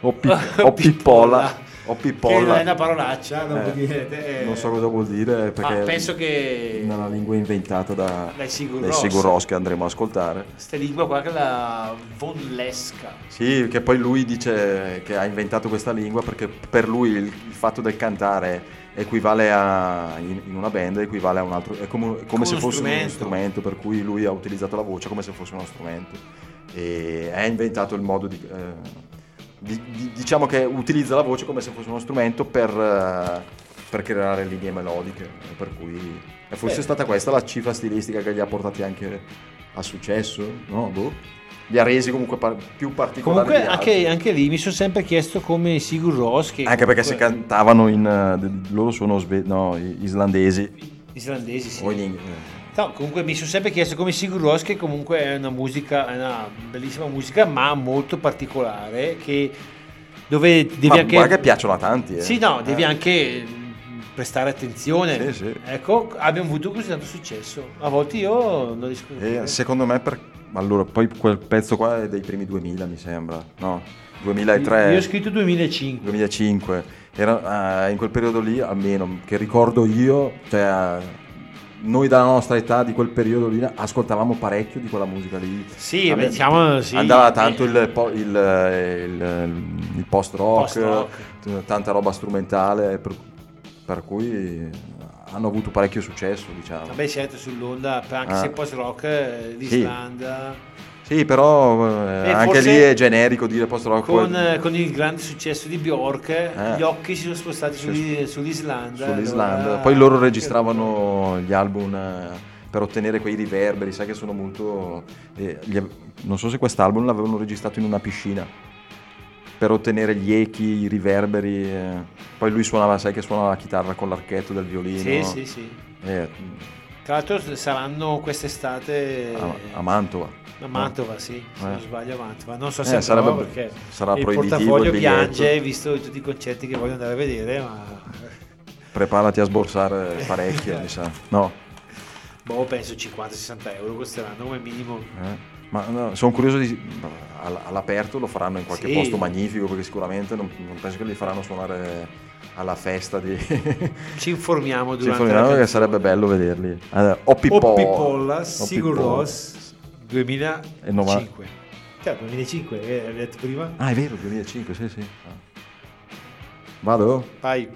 S1: O, Pi- O Pippola, O
S2: Che non è una parolaccia, non,
S1: Eh,
S2: dire, eh,
S1: Non so cosa vuol dire perché
S2: ma penso che
S1: è una lingua inventata da,
S2: Dai Rós
S1: che andremo a ascoltare.
S2: questa lingua qua che è la vonlesca.
S1: Sì, che poi lui dice che ha inventato questa lingua perché per lui il, il fatto del cantare equivale a in, in una band equivale a un altro è come, come se
S2: uno
S1: fosse uno
S2: strumento.
S1: strumento per cui lui ha utilizzato la voce come se fosse uno strumento e ha inventato il modo di, eh, di- di- diciamo che utilizza la voce come se fosse uno strumento per, eh, per creare linee melodiche per cui è forse
S2: Beh.
S1: stata questa la cifra stilistica che gli ha portati anche a successo no? Boh. li ha resi comunque par- più particolari
S2: Comunque anche, anche lì mi sono sempre chiesto come Sigur che
S1: Anche perché si
S2: comunque-
S1: cantavano in. eh, loro sono sve- no, islandesi.
S2: islandesi sì.
S1: O in ing-
S2: No, comunque mi sono sempre chiesto come Sigur Rós che comunque è una musica, è una bellissima musica ma molto particolare che dove devi
S1: Ma
S2: anche
S1: guarda che piacciono a tanti. eh.
S2: Sì, no, devi
S1: Eh.
S2: anche prestare attenzione.
S1: Sì, sì.
S2: Ecco, abbiamo avuto così tanto successo. A volte io non riesco a
S1: E
S2: capire.
S1: secondo me, per... allora, poi quel pezzo qua è dei primi 2000, mi sembra. No, 2003.
S2: Io ho scritto 2005.
S1: 2005. Era, eh, in quel periodo lì, almeno che ricordo io, cioè, eh, noi dalla nostra età di quel periodo lì ascoltavamo parecchio di quella musica lì.
S2: Sì, beh, diciamo, sì.
S1: Andava tanto
S2: Eh,
S1: il, il, eh, il- il post-rock,
S2: Post-rock.
S1: t- tanta roba strumentale, per, per cui hanno avuto parecchio successo, diciamo.
S2: Vabbè, certo, sull'onda, anche
S1: Ah.
S2: se post-rock, eh, l'Islanda,
S1: Sì, però eh, anche lì è generico dire post-rock.
S2: con,
S1: poi-
S2: eh, con il grande successo di Bjork,
S1: Eh.
S2: gli occhi si sono spostati
S1: Sì,
S2: sugli- sull'Islanda.
S1: sull'Islanda.
S2: allora-
S1: Poi loro registravano gli album eh, per ottenere quei riverberi, sai che sono molto... eh, gli non so se quest'album l'avevano registrato in una piscina per ottenere gli echi, i riverberi. eh. Poi lui suonava, sai che suonava la chitarra con l'archetto del violino.
S2: Sì, sì, sì.
S7: Tra l'altro saranno quest'estate
S1: a, a Mantova.
S7: A Mantova, sì, se
S1: Eh.
S7: non sbaglio a Mantova. Non so
S1: Eh,
S7: se
S1: sarebbe-
S7: andrò perché
S1: sarà
S7: il portafoglio
S1: il
S7: piange visto tutti i concerti che voglio andare a vedere, ma
S1: Preparati a sborsare parecchio, mi sa. No,
S7: boh, penso 50-60 euro costeranno come minimo.
S1: eh. Ma no, sono curioso di... all- All'aperto lo faranno in qualche
S7: Sì.
S1: posto magnifico perché sicuramente non, non penso che li faranno suonare alla festa di...
S7: Ci informiamo
S1: Ci
S7: durante
S1: informiamo
S7: la
S1: che sarebbe bello vederli. Eh, Oppi
S7: Oppi
S1: Poll.
S7: Polla,
S1: Oppi
S7: Sigur. Ross 2005.
S1: E nova-
S7: Cioè, 2005, eh, avevi detto prima?
S1: Ah, è vero, 2005, sì, sì. Ah. Vado?
S7: Vai.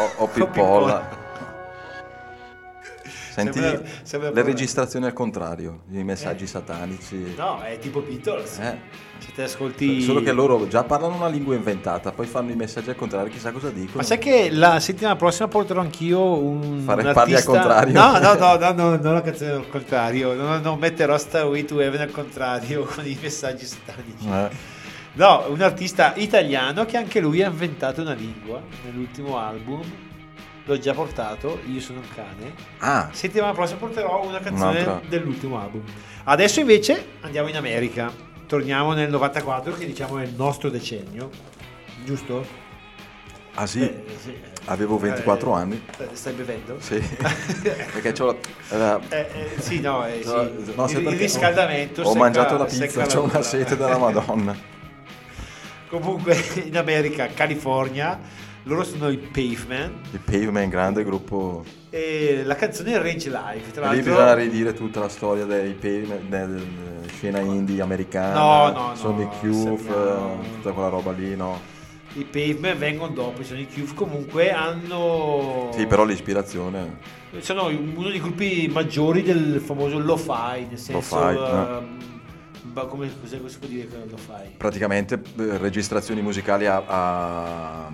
S2: O,
S1: o Pippolla. Senti
S2: Sembra- sembra
S1: le
S2: proprio-
S1: registrazioni al contrario, i messaggi satanici.
S2: No, è tipo Beatles.
S1: Eh.
S2: Se te ascolti...
S1: Solo che loro già parlano una lingua inventata, poi fanno i messaggi al contrario, chissà cosa dicono.
S2: Ma sai che la settimana prossima porterò anch'io un,
S1: Fare
S2: un
S1: parli al contrario.
S2: No, no, no, no, no, non la canzone al contrario. Non, non metterò Starway to Heaven al contrario con i messaggi satanici.
S1: Eh.
S2: No, un artista italiano che anche lui ha inventato una lingua nell'ultimo album. L'ho già portato, io sono un cane.
S1: Ah,
S2: Settimana prossima porterò una canzone
S1: Un'altra.
S2: dell'ultimo album. Adesso invece andiamo in America. Torniamo nel 94 che diciamo è il nostro decennio. Giusto?
S1: ah sì,
S2: Eh, sì.
S1: avevo 24
S2: Eh,
S1: anni.
S2: eh, Stai bevendo?
S1: Sì, perché c'ho la- la-
S2: Eh, eh, sì, no, eh, sì.
S1: no, no,
S2: il, il riscaldamento.
S1: Ho
S2: secca-
S1: mangiato la pizza, c'ho una sete della Madonna.
S2: Comunque in America, California, loro sono i Pavement
S1: Il Pavement, grande gruppo.
S2: e la canzone è Range Life. Tra
S1: E lì
S2: l'altro,
S1: bisogna ridire tutta la storia dei Pavement, della scena indie americana.
S2: No, no, no,
S1: Youth,
S2: sembra-
S1: eh, tutta quella roba lì, no?
S2: i Pavement vengono dopo, sono i Cube. Comunque hanno.
S1: Sì, però l'ispirazione.
S2: Sono uno dei gruppi maggiori del famoso lo-fi, nel senso.
S1: Lo-fi,
S2: ehm, ba- come cosa si può dire che è lo-fi?
S1: praticamente eh, registrazioni musicali a, a-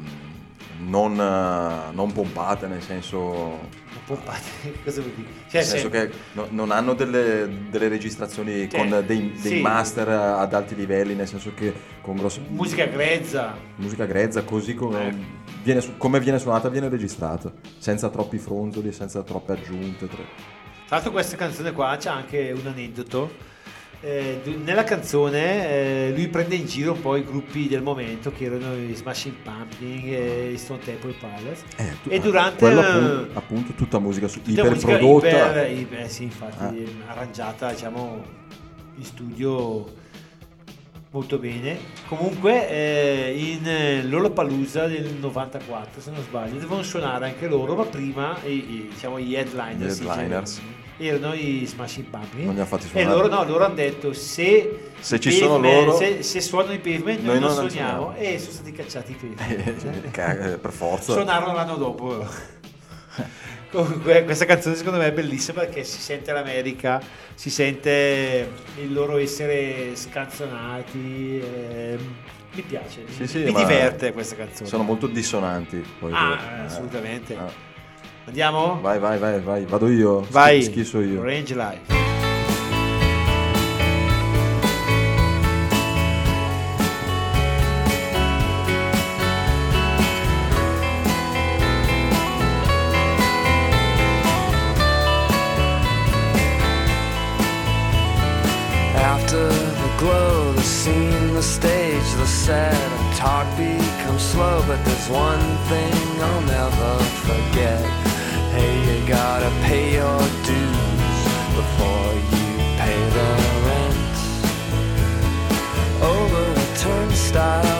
S1: non, non pompate, nel senso,
S2: Non pompate, cosa vuol dire? Cioè,
S1: nel senso
S2: se-
S1: che no- non hanno delle, delle registrazioni
S2: Cioè,
S1: con dei, dei
S2: sì.
S1: master ad alti livelli, nel senso che con grosse
S2: musica grezza.
S1: musica grezza, così come,
S2: Eh.
S1: viene, come viene suonata viene registrata, senza troppi fronzoli, senza troppe aggiunte.
S2: Tra l'altro questa canzone qua c'è anche un aneddoto. Eh, nella canzone eh, lui prende in giro un po' i gruppi del momento che erano i Smashing Pumpkin e i Stone Temple Pilots
S1: Eh, tu-
S2: e durante eh,
S1: appunto, appunto tutta musica su,
S2: tutta musica
S1: iperprodotta.
S2: iper- iper- sì, infatti
S1: Ah.
S2: arrangiata diciamo in studio molto bene comunque eh, in eh, Lollapalooza del 94 se non sbaglio devono suonare anche loro ma prima i, i- diciamo gli headliners,
S1: Gli headliners.
S2: Erano i Smashing Pumpkins
S1: Non li ha fatti
S2: e loro, no, loro hanno detto se,
S1: Se ci sono loro-
S2: se, se suonano i pavement noi,
S1: Noi
S2: non suoniamo e sono stati cacciati i pavement
S1: Eh, ca- eh, per forza.
S2: suonarono l'anno dopo. Comunque questa canzone secondo me è bellissima perché si sente l'America, si sente il loro essere scanzonati, ehm, mi piace,
S1: Sì,
S2: mi,
S1: sì,
S2: mi diverte questa canzone.
S1: Sono molto dissonanti.
S2: Ah,
S1: eh,
S2: assolutamente.
S1: eh.
S2: Andiamo?
S1: Vai, vai, vai, vai, vado io.
S2: Vai,
S1: Schisso io.
S2: Range Life.
S8: After the glow, the scene, the stage, the set, and talk becomes slow. But there's one thing I'll never forget. Hey, you gotta pay your dues before you pay the rent. Over the turnstiles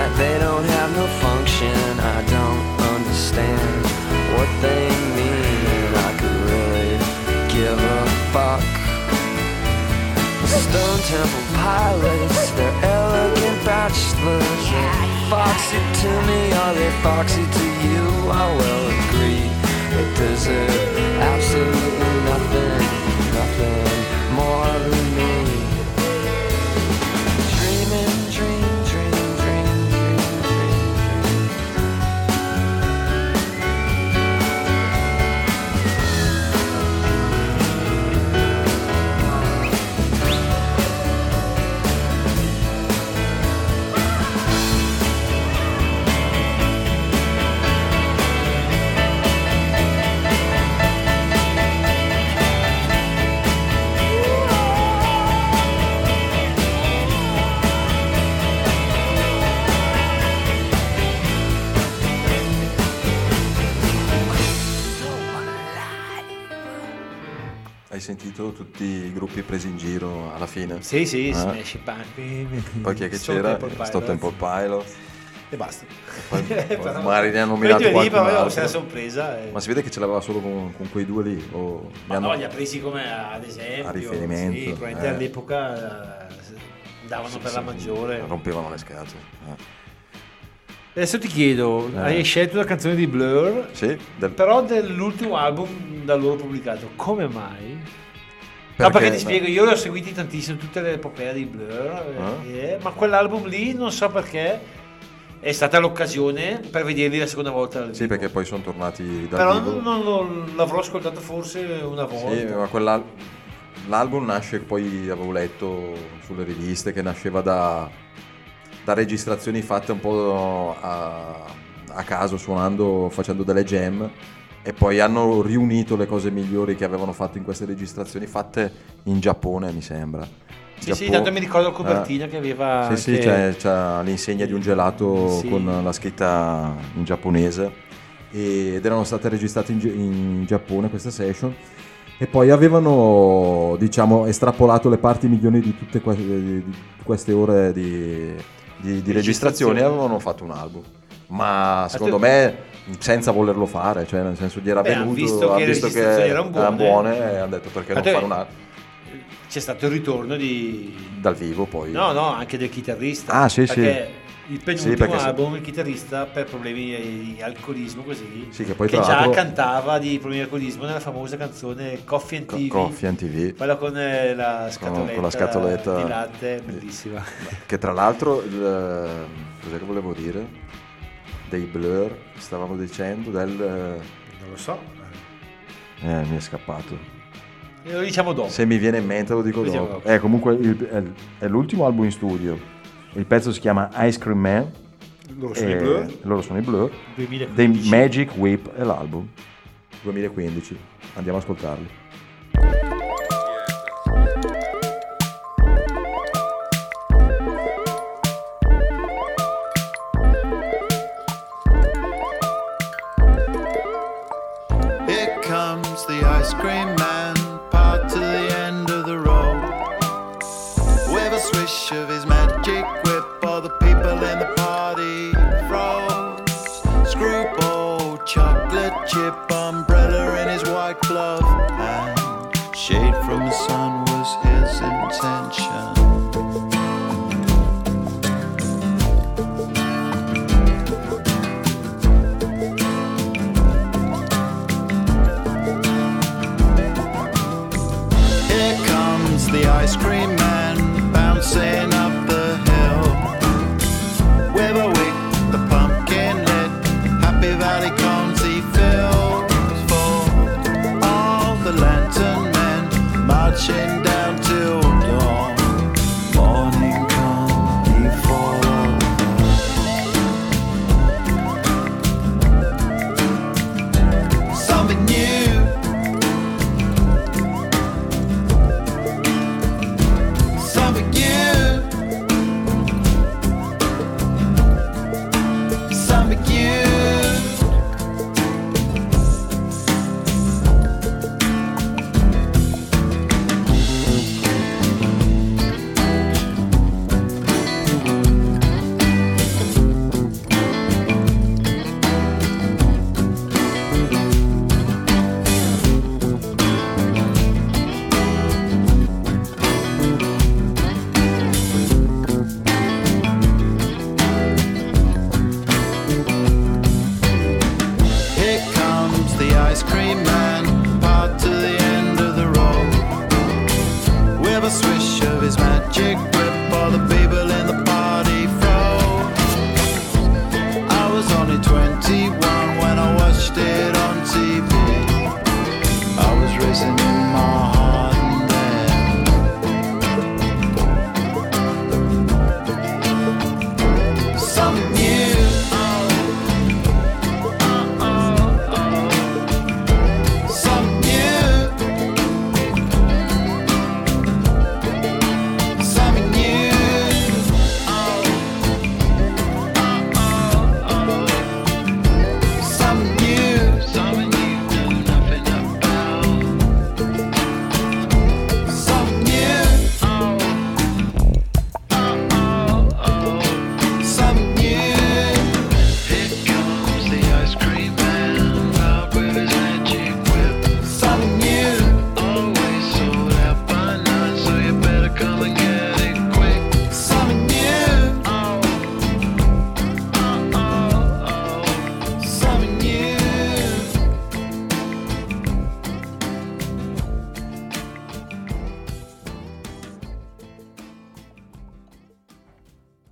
S8: I, they don't have no function. I don't understand what they mean. I could really give a fuck. Stone Temple Pilots, they're elegant bachelors. They're foxy to me, are they foxy to you? I will agree that there's
S1: gruppi presi in giro alla fine?
S2: Sì, sì,
S1: Eh?
S2: Smash Pumpkins.
S1: Poi chi è che
S2: Stone
S1: c'era?
S2: Temple
S1: Sto. Temple Pilot.
S2: E basta.
S1: Poi- poi magari ne hanno nominato
S2: lì,
S1: qualcun
S2: però,
S1: altro.
S2: la sorpresa. e-
S1: Ma si vede che ce l'aveva solo con, con quei due lì? O
S2: Ma
S1: hanno-
S2: no, li ha presi come ad esempio.
S1: A riferimento,
S2: Sì, probabilmente
S1: eh.
S2: all'epoca eh, davano per la maggiore.
S1: Rompevano le scatole. eh.
S2: Adesso ti chiedo,
S1: Eh.
S2: hai scelto una canzone di Blur,
S1: Sì, del-
S2: però dell'ultimo album da loro pubblicato. Come mai? No, perché ti spiego, io li ho seguiti tantissimo, tutte le epopee di Blur,
S1: Ah.
S2: eh, ma quell'album lì non so perché è stata l'occasione per vederli la seconda volta.
S1: Sì, perché poi sono tornati dal
S2: Però non, non l'avrò ascoltato forse una volta.
S1: Sì, ma quell'al- l'album nasce, poi avevo letto sulle riviste, che nasceva da, da registrazioni fatte un po' a, a caso, suonando, facendo delle jam. E poi hanno riunito le cose migliori che avevano fatto in queste registrazioni, fatte in Giappone, mi sembra.
S2: Sì, sì,
S1: Giappone-
S2: tanto mi ricordo la copertina
S1: eh.
S2: che aveva
S1: Sì, sì, c'è, c'è l'insegna di un gelato
S2: Sì.
S1: con la scritta in giapponese ed erano state registrate in, in Giappone queste session e poi avevano diciamo estrapolato le parti migliori di tutte que- di- queste ore di, di- di registrazione e avevano fatto un album ma secondo me senza volerlo fare cioè nel senso gli era
S2: Beh,
S1: venuto
S2: visto
S1: ha
S2: che
S1: visto che
S2: erano buone.
S1: buone e hanno detto perché non fare
S2: è-
S1: un album
S2: C'è stato il ritorno di...
S1: dal vivo poi
S2: No, no, anche del chitarrista.
S1: Ah, sì, sì.
S2: il penultimo
S1: Sì, perché se-
S2: album, il chitarrista, per problemi di alcolismo così,
S1: Sì, che poi
S2: che già cantava di problemi di alcolismo nella famosa canzone Coffee and
S1: Co-
S2: TV.
S1: Coffee and TV.
S2: Quella con eh, la scatoletta,
S1: con la scatoletta
S2: di latte, bellissima.
S1: Che tra l'altro, il, cos'è che volevo dire? Dei blur, stavamo dicendo, del...
S2: Non lo so.
S1: Eh, mi è scappato.
S2: E lo diciamo dopo.
S1: Se mi viene in mente lo dico
S2: Lo diciamo
S1: dopo.
S2: dopo.
S1: Eh, comunque il- è, è l'ultimo album in studio. Il pezzo si chiama Ice Cream Man.
S2: Loro sono i Blur.
S1: Loro sono i Blur.
S2: 2015.
S1: Dei Magic Whip è l'album. 2015. Andiamo ad ascoltarli.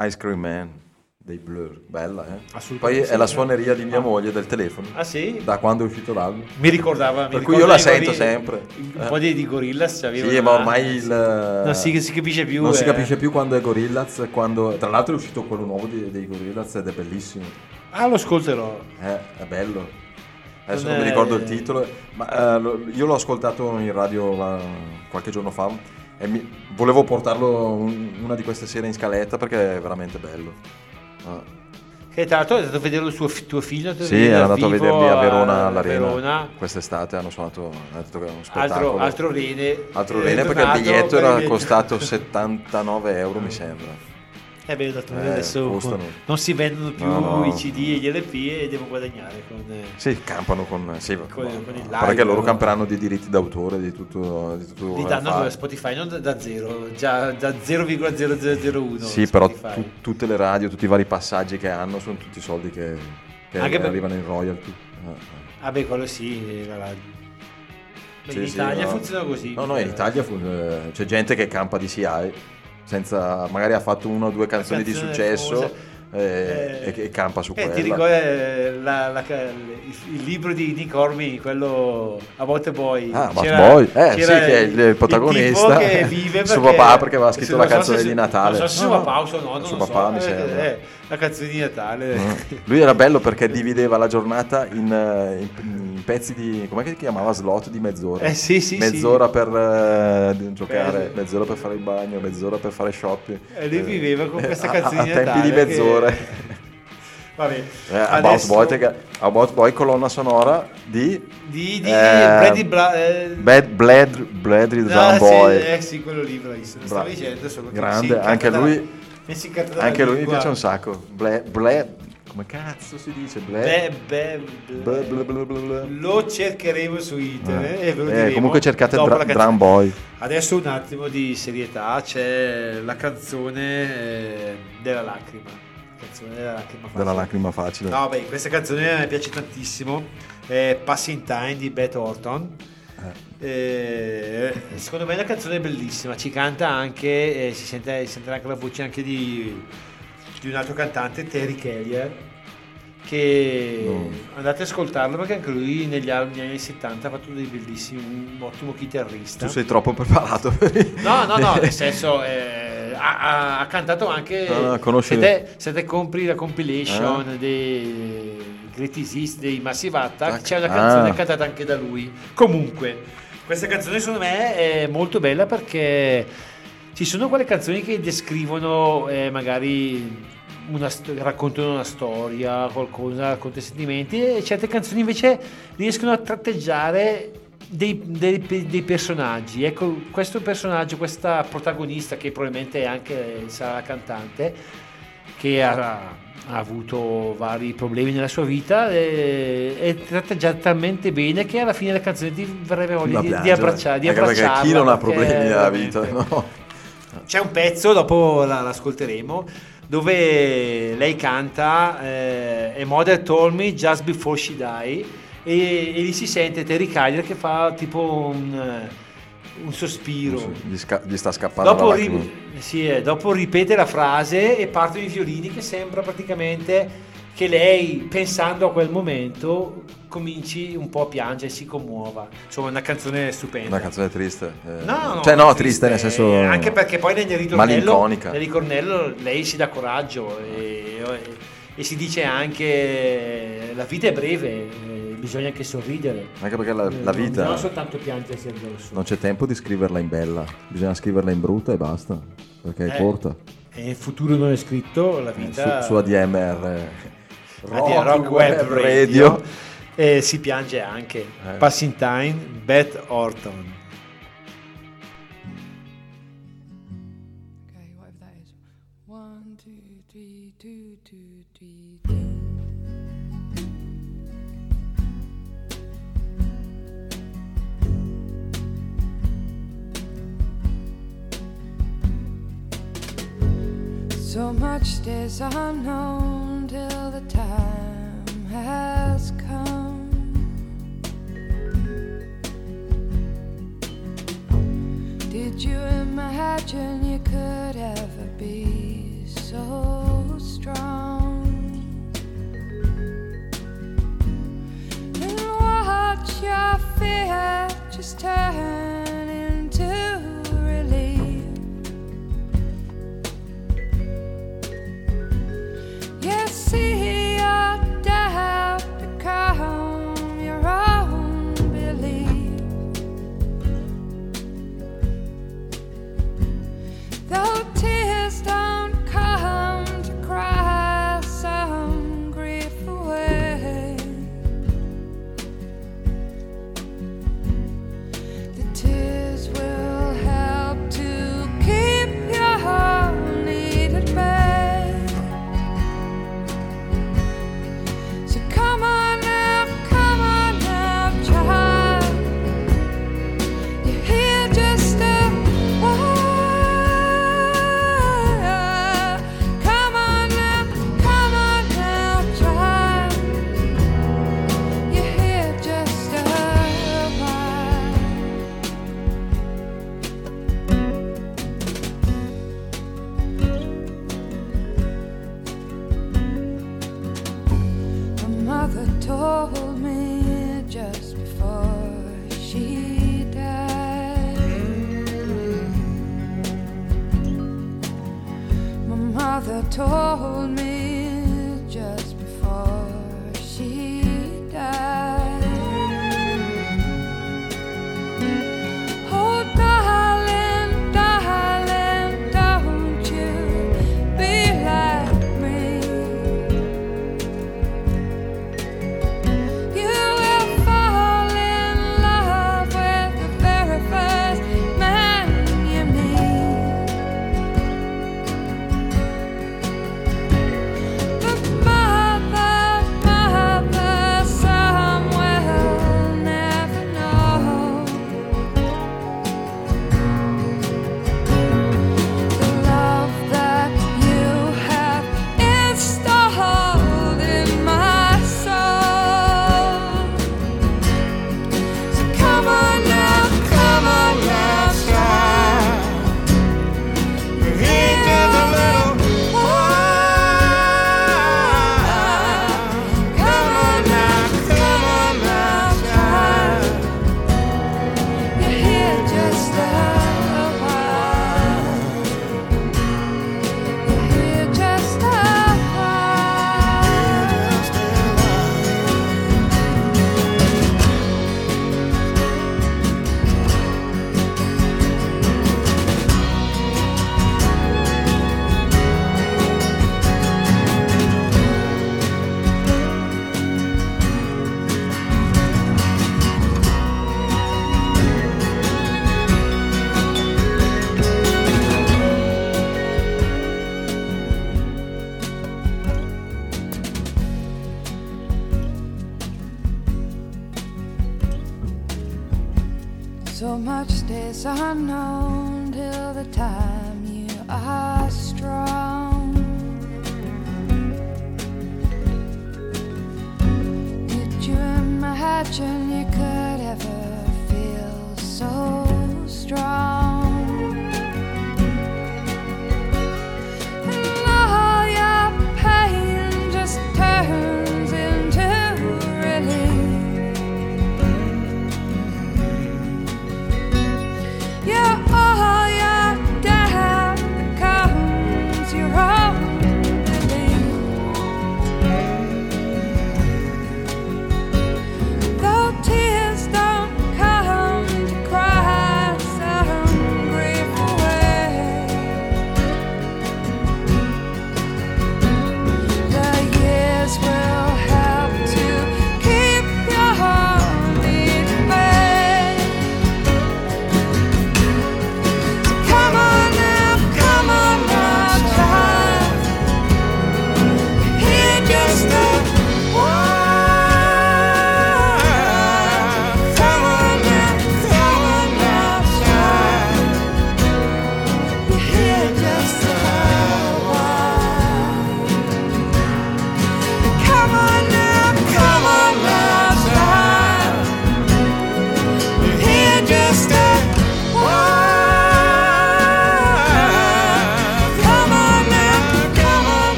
S9: Ice Cream Man
S1: dei Blur, bella eh? Poi
S2: sì,
S1: è la
S2: eh.
S1: suoneria di mia moglie del telefono.
S2: Ah sì?
S1: Da quando è uscito l'album.
S2: Mi ricordava. mi
S1: Per cui io la sento
S2: Gorilla-
S1: sempre.
S2: Un
S1: Eh.
S2: po' di, di Gorillaz c'aveva.
S1: Sì, ma ormai il...
S2: Non si, si capisce più.
S1: Non si
S2: eh.
S1: capisce più quando è Gorillaz, quando... Tra l'altro è uscito quello nuovo di- dei Gorillaz ed è bellissimo.
S2: Ah, lo ascolterò.
S1: Eh, è bello. Adesso
S2: Non
S1: non, mi
S2: è-
S1: ricordo il titolo, ma eh, io l'ho ascoltato in radio la- qualche giorno fa e mi- volevo portarlo un- una di queste sere in scaletta perché è veramente bello. Ah.
S2: Che tra l'altro è andato a vedere il suo tuo figlio.
S1: Sì, è andato a vederli a Verona all'Arena.
S2: Verona.
S1: Quest'estate hanno suonato ha detto che è uno
S2: Altro, altro rene.
S1: Altro
S2: È
S1: rene perché il biglietto era costato 79 euro mi sembra.
S2: Eh beh, detto,
S1: Eh,
S2: adesso
S1: costano.
S2: non si vendono più
S1: No, no.
S2: i CD e gli LP e devo guadagnare con... eh,
S1: Sì, campano con... Sì,
S2: Con- con il live,
S1: loro
S2: no?
S1: camperanno di diritti d'autore, di tutto... Di tutto
S2: Li danno
S1: fa.
S2: a Spotify non da, da zero, già da 0,0001.
S1: Sì, però tu- tutte le radio, tutti i vari passaggi che hanno sono tutti soldi che, che
S2: Anche per-
S1: arrivano in royalty. Eh, eh.
S2: Ah beh, quello sì, la
S1: Sì,
S2: in
S1: sì,
S2: Italia
S1: no.
S2: funziona così.
S1: No, no, in Italia fu- eh, c'è gente che campa di CI, senza, magari ha fatto una o due canzoni di successo eh,
S2: Eh,
S1: e, che campa su
S2: Eh,
S1: quella.
S2: ti ricordi eh, la- la- il, il libro di Nick Horby, quello A volte Boy?
S1: Ah,
S2: C'era-
S1: Boy, eh,
S2: c'era
S1: sì, che è il, il protagonista.
S2: tipo che vive
S1: suo
S2: perché-
S1: papà perché aveva scritto la
S2: so
S1: canzone
S2: se-
S1: di Natale.
S2: Non so se suo papà o suo nonno,
S1: suo papà,
S2: so,
S1: mi
S2: eh,
S1: sembra.
S2: eh, la canzone di Natale.
S1: Mm. Lui era bello perché divideva la giornata in, in- in pezzi di. com'è che si chiamava? Slot di mezz'ora.
S2: Eh, sì, sì,
S1: Mezz'ora per eh, giocare,
S2: Per-
S1: mezz'ora per fare il bagno, mezz'ora per fare shopping.
S2: E lui viveva con questa
S1: a-
S2: canzone
S1: a,
S2: di
S1: tempi
S2: Natale
S1: di
S2: che-
S1: mezz'ore.
S2: Vabbè,
S1: Eh, About,
S2: adesso-
S1: Boy, che- About Boy, colonna sonora di.
S2: Di, di
S1: eh,
S2: Bla- eh,
S1: Bad Bladry the
S2: Ah,
S1: Boy.
S2: Sì, eh sì, quello lì, bravissimo. Stavo dicendo solo
S1: Grande, anche lui- Anche lui mi piace un sacco. Blad, come cazzo si dice? Bla, bla, bla, bla.
S2: Lo cercheremo su internet e ve lo
S1: Eh,
S2: diremo
S1: comunque cercate Dra-. Drum Boy.
S2: Adesso un attimo di serietà, c'è la canzone eh, della lacrima. Canzone della lacrima facile.
S1: Della lacrima facile.
S2: No, beh, questa canzone mi piace tantissimo. È Passing Time di Beth Orton. Eh, secondo me è una canzone bellissima. Ci canta anche, eh, si, sente, si sente anche la voce anche di, di un altro cantante, Terry Kellier. Che
S1: No.
S2: andate ad ascoltarlo perché anche lui negli anni, negli anni 70 ha fatto dei bellissimi, un ottimo chitarrista.
S1: Tu sei troppo preparato.
S2: No, no, no, nel senso eh, ha, ha- cantato anche.
S1: Conosci-
S2: se, te, se te compri la compilation dei Greatest Hits dei Massive Attack, c'è una canzone
S1: Ah.
S2: cantata anche da lui. Comunque, questa canzone secondo me è molto bella perché ci sono quelle canzoni che descrivono eh, magari. Una, raccontano una storia, qualcosa, raccontano sentimenti e certe canzoni invece riescono a tratteggiare dei, dei- dei personaggi. Ecco, questo personaggio, questa protagonista che probabilmente è anche sarà la cantante, che ha, ha avuto vari problemi nella sua vita, e- è tratteggiata talmente bene che alla fine della canzone ti verrebbe voglia di, di
S1: piangere.
S2: abbracciare, di
S1: Anche perché chi non ha problemi nella vita, no?
S2: c'è un pezzo, dopo la- l'ascolteremo, dove lei canta eh, A Mother Told Me Just Before She Die e, e lì si sente Terry Kyler che fa tipo un, eh, un sospiro.
S1: Gli, sca- gli sta scappando
S2: Dopo, ri- sì, eh, dopo ripete la frase e partono i violini che sembra praticamente che lei, pensando a quel momento, cominci un po' a piangere, si commuova. Insomma, è una canzone stupenda.
S1: Una canzone triste. eh.
S2: No, no,
S1: cioè, no, triste, nel senso.
S2: eh, Anche perché poi nel ritornello,
S1: Malinconica.
S2: nel ritornello lei si dà coraggio e, e- e si dice anche la vita è breve, eh, bisogna anche sorridere.
S1: Anche perché la,
S2: Eh,
S1: la
S2: non-
S1: vita.
S2: Non soltanto piangersi addosso.
S1: Non c'è tempo di scriverla in bella, bisogna scriverla in brutta e basta. Perché è
S2: Eh,
S1: corta.
S2: E il futuro non è scritto, la
S1: Su,
S2: vita...
S1: su ADMR.
S2: Rock, Rock Web Radio, e si piange anche.
S1: Eh.
S2: Passing Time, Beth Orton.
S7: So much stays unknown till the time has come. Did you imagine you could ever be so strong? And watch your fear just turn this time.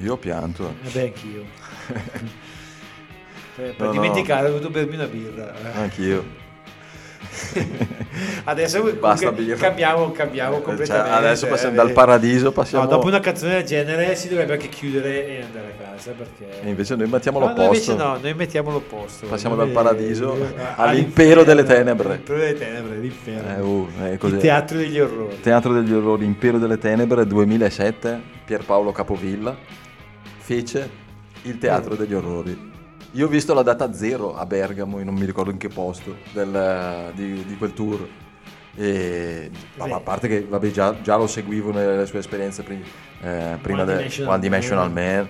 S1: Io ho pianto.
S2: Eh beh, anch'io. Per, per
S1: No, no.
S2: dimenticare ho dovuto bermi una birra.
S1: Anch'io.
S2: Adesso
S1: Basta birra.
S2: cambiamo, cambiamo
S1: Cioè,
S2: completamente.
S1: adesso passiamo
S2: eh,
S1: dal
S2: beh.
S1: paradiso, passiamo...
S2: No, dopo una canzone del genere si dovrebbe anche chiudere e andare a casa perché...
S1: E invece noi mettiamo
S2: No,
S1: l'opposto.
S2: invece no, noi mettiamo l'opposto.
S1: Passiamo dal paradiso
S2: eh,
S1: all'impero delle tenebre.
S2: L'impero delle tenebre, l'inferno.
S1: Eh, uh, eh?
S2: Il teatro degli orrori.
S1: Teatro degli orrori, Impero delle Tenebre 2007, Pierpaolo Capovilla fece il Teatro degli Orrori. Io ho visto la data zero a Bergamo, non mi ricordo in che posto, del- di, di quel tour. E, ma a parte che vabbè, già, già lo seguivo nelle sue esperienze pri- eh, prima del
S2: Dimensional
S1: One Dimensional
S2: Man.
S1: Man,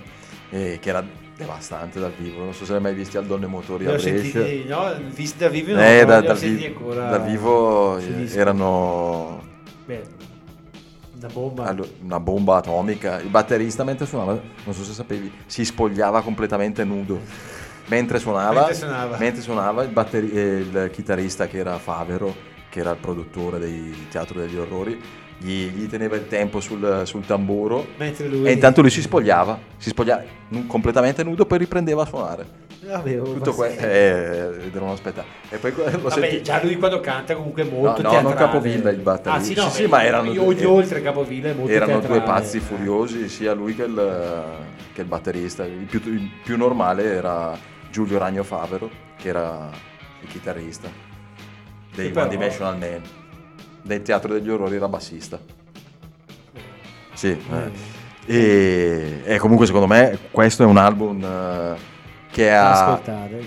S1: e che era devastante dal vivo. Non so se l'hai mai visti al Donne Motori a Brescia.
S2: sentiti, no, visti da vivo no,
S1: Eh, da- dal, vi- dal vivo eh, erano
S2: Beh, una bomba.
S1: Allo- una bomba atomica. Il batterista mentre suonava, non so se sapevi, si spogliava completamente nudo. Mentre suonava,
S2: Mentre suonava.
S1: mentre suonava, il, batteri- eh, il chitarrista che era Favero, che era il produttore del Teatro degli Orrori, gli, gli teneva il tempo sul, sul tamburo
S2: Mentre lui-
S1: e intanto lui si spogliava, si spogliava completamente nudo, poi riprendeva a suonare.
S2: Vabbè, oh,
S1: Tutto questo ed era un'aspetta. E poi
S2: Vabbè,
S1: sentito-
S2: già lui quando canta comunque è
S1: No,
S2: molto
S1: no,
S2: teatrale.
S1: non Capovilla, il batterista.
S2: Ah, sì, no,
S1: Sì, sì, ma erano
S2: io-
S1: due-
S2: oltre Capovilla è molto
S1: erano due
S2: teatrale.
S1: pazzi furiosi, sia lui che il, che il batterista. Il più, il più normale era Giulio Ragno Favero, che era il chitarrista dei One Dimensional Man. Del Teatro degli Orrori era bassista. Sì, eh. E, e comunque secondo me questo è un album eh, che ha...
S2: ascoltare.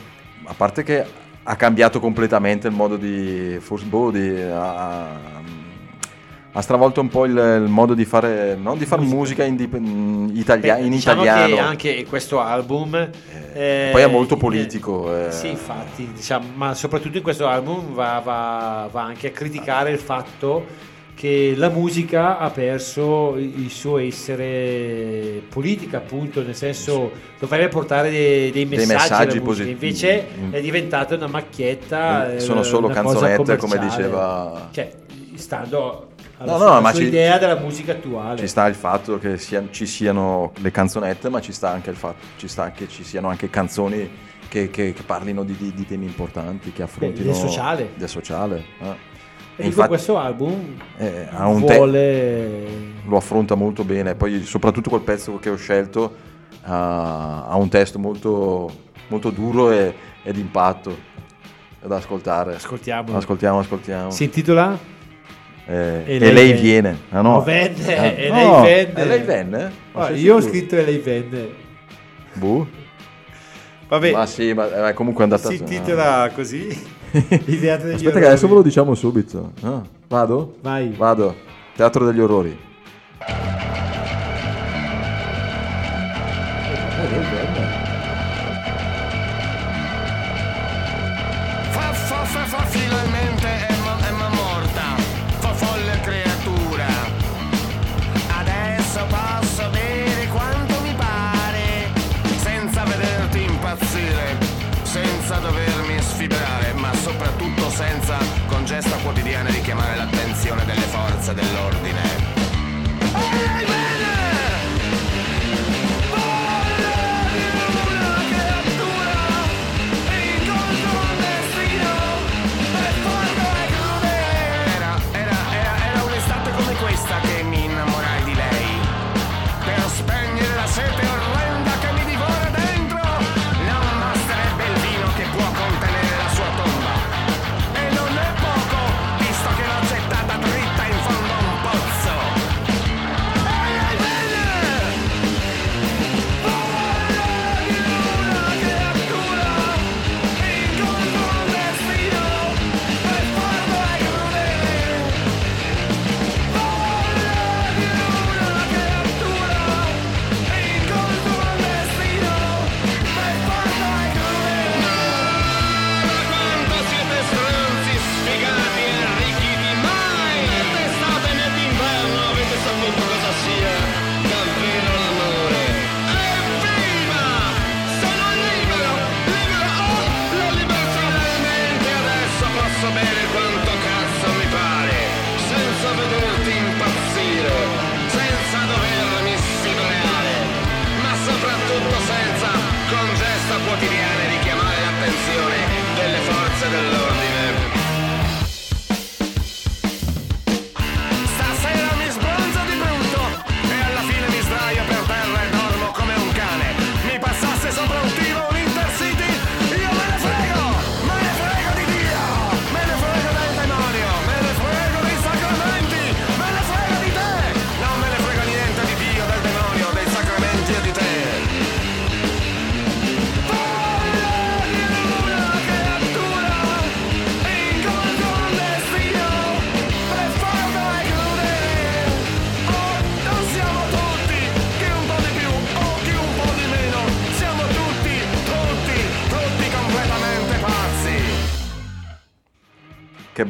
S1: A parte che
S10: ha cambiato completamente il modo di forse boh, di- ha, ha stravolto un po' il, il modo di fare non di fare musica, indip- in, italia-
S2: Beh,
S10: in
S2: diciamo
S10: italiano
S2: che anche questo album eh,
S10: poi è molto
S2: eh,
S10: politico eh.
S2: Sì, infatti, diciamo, ma soprattutto in questo album va, va- va anche a criticare il fatto che la musica ha perso il suo essere politica, appunto, nel senso dovrebbe portare dei, dei messaggi,
S10: messaggi
S2: alla musica.
S10: posit-
S2: invece
S10: mm.
S2: è diventata una macchietta.
S10: Eh,
S2: eh,
S10: sono solo canzonette, come diceva-
S2: Cioè, stando alla
S10: No, no, ma ci-
S2: idea della musica attuale.
S10: Ci sta il fatto che sia- ci siano le canzonette, ma ci sta anche il fatto ci sta che ci siano anche canzoni che, che- che parlino di, di- di temi importanti, che affrontino
S2: del sociale.
S10: del sociale, eh.
S2: E
S10: infatti-
S2: questo album
S10: eh, ha un te-
S2: vuole...
S10: lo affronta molto bene. Poi, soprattutto quel pezzo che ho scelto, ha, ha un testo molto, molto duro e, e d'impatto da ascoltare.
S2: Ascoltiamolo.
S10: Ascoltiamo, ascoltiamo.
S2: Si intitola?
S10: Eh,
S2: E
S10: e,
S2: lei
S10: lei,
S2: venne.
S10: viene. Ah, no.
S2: Venne,
S10: Ah,
S2: e
S10: no,
S2: lei venne.
S10: E lei venne? Ma
S2: Ah, io ho scritto e lei venne.
S10: Boh.
S2: Vabbè,
S10: Ma sì, ma è comunque andata
S2: si così. Il teatro degli
S10: Aspetta che
S2: orrori.
S10: adesso ve lo diciamo subito. Ah, vado?
S2: Vai.
S10: Vado. Teatro degli orrori.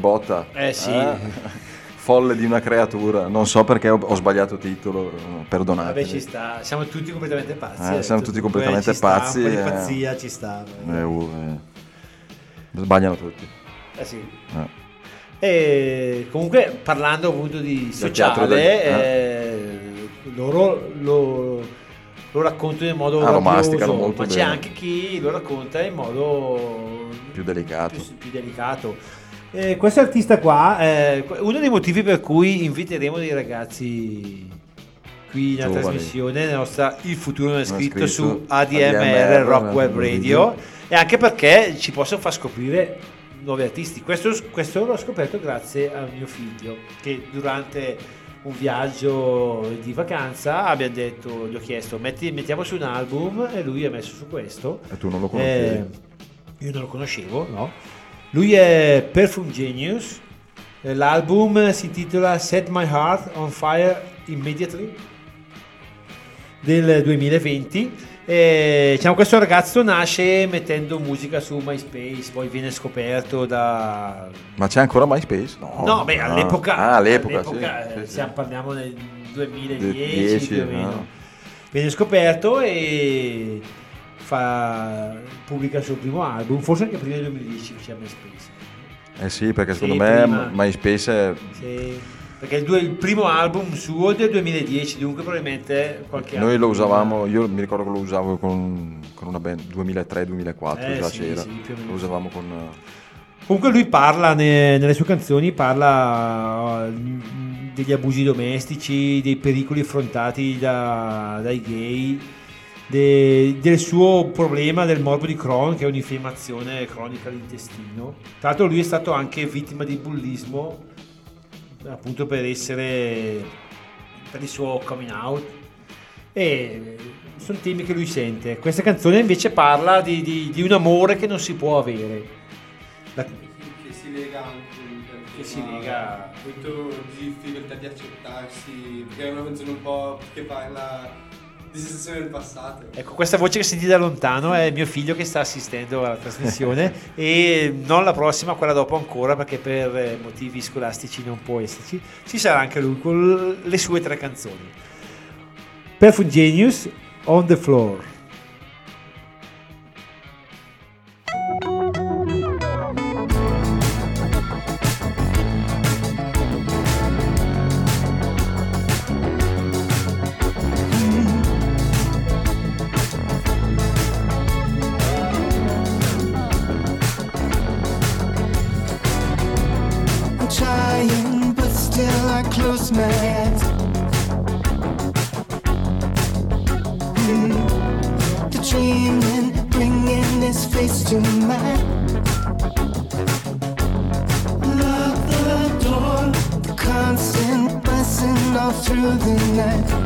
S10: Botta.
S2: Eh sì.
S10: Folle di una creatura. Non so perché ho, ho sbagliato titolo, perdonate.
S2: Vabbè, ci sta. Siamo tutti completamente pazzi.
S10: Eh,
S2: eh,
S10: siamo tutti completamente
S2: eh, ci sta,
S10: pazzi,
S2: Un po' di
S10: eh.
S2: pazzia ci sta.
S10: Eh, uh, eh. Sbagliano tutti.
S2: Eh sì.
S10: Eh.
S2: E comunque parlando appunto di
S10: del-
S2: sociale, eh, loro lo, lo raccontano in modo
S10: Ah,
S2: rabbioso, ma c'è
S10: bene.
S2: anche chi lo racconta in modo
S10: Più delicato.
S2: più, più delicato. Eh, questo artista qua è uno dei motivi per cui inviteremo dei ragazzi qui nella trasmissione nella nostra Il futuro
S10: non è
S2: scritto,
S10: scritto,
S2: su
S10: ADMR,
S2: ADMR Rock Web
S10: Radio.
S2: Radio e anche perché ci possono far scoprire nuovi artisti. Questo, questo l'ho scoperto grazie a mio figlio che durante un viaggio di vacanza abbiamo detto, gli ho chiesto metti- mettiamo su un album e lui ha messo su questo.
S10: E tu non lo conoscevi?
S2: Eh, io non lo conoscevo, no? Lui è Perfume Genius, eh, l'album si intitola Set My Heart on Fire Immediately del 2020. E, diciamo, questo ragazzo nasce mettendo musica su MySpace, poi viene scoperto da...
S1: Ma c'è ancora MySpace? No,
S2: No, beh, all'epoca,
S1: Ah, all'epoca,
S2: all'epoca,
S1: sì,
S2: eh,
S1: sì,
S2: parliamo nel 2010
S1: 10,
S2: più o meno.
S1: no.
S2: Viene scoperto e fa, pubblica il suo primo album, forse anche prima del 2010 c'è MySpace.
S1: Eh sì, perché
S2: Sì,
S1: secondo me
S2: prima.
S1: MySpace è...
S2: Sì, perché il, due- il primo album suo è del 2010, dunque probabilmente qualche
S1: Noi lo
S2: prima.
S1: usavamo, io mi ricordo che lo usavo con, con una band 2003-2004,
S2: Eh,
S1: già
S2: sì,
S1: c'era.
S2: sì,
S1: lo
S2: sì.
S1: usavamo con...
S2: Comunque lui parla ne- nelle sue canzoni, parla uh, degli abusi domestici, dei pericoli affrontati da- dai gay, de- del suo problema del morbo di Crohn, che è un'infiammazione cronica dell'intestino. Tra l'altro lui è stato anche vittima di bullismo, appunto per essere, per il suo coming out. E sono temi che lui sente. Questa canzone invece parla di, di- di un amore che non si può avere. La-
S11: che si lega anche
S2: Che si lega-
S11: molto di difficoltà di accettarsi perché è una canzone un po' che parla di sensazioni del passato
S2: Ecco, questa voce che sentite da lontano è mio figlio che sta assistendo alla trasmissione e non la prossima, quella dopo ancora perché per eh, motivi scolastici non può esserci. Ci sarà anche lui con le sue tre canzoni. Perfume Genius, On the Floor.
S3: Eyes. Mm. The dreaming, bringing this face to mine. Lock the door, the constant buzzing all through the night.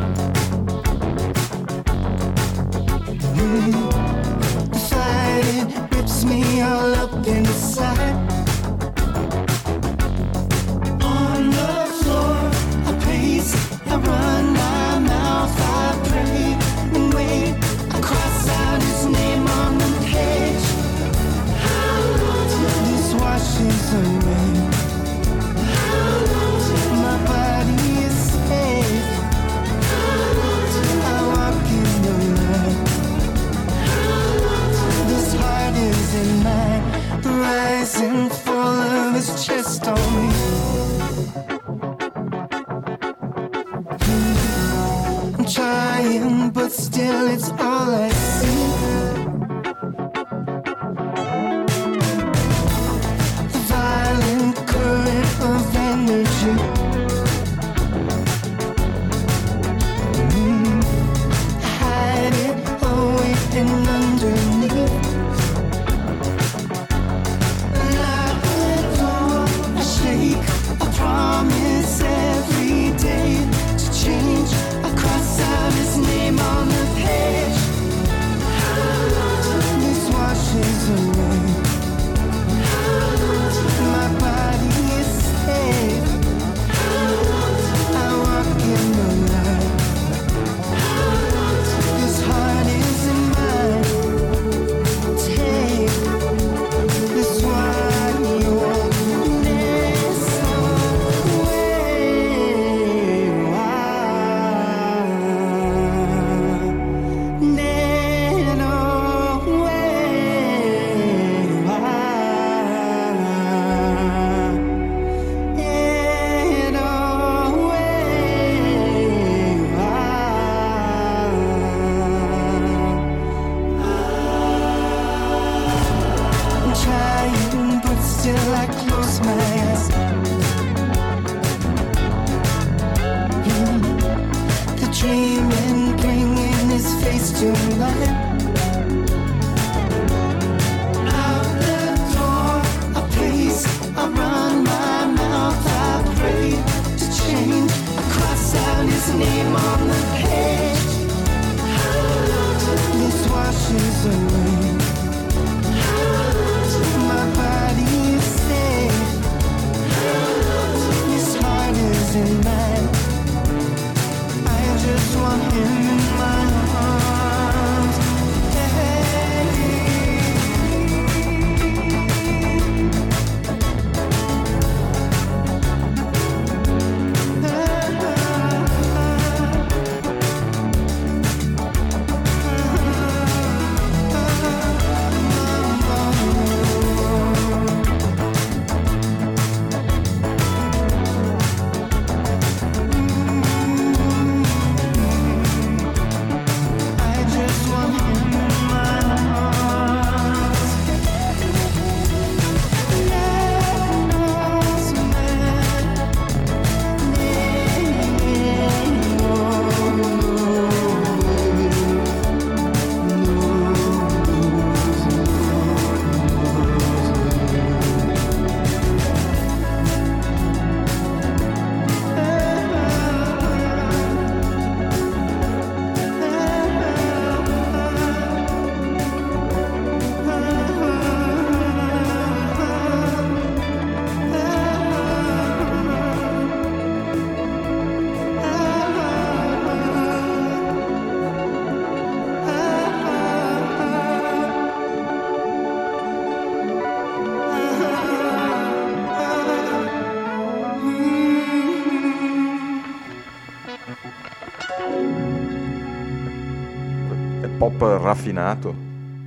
S1: Raffinato.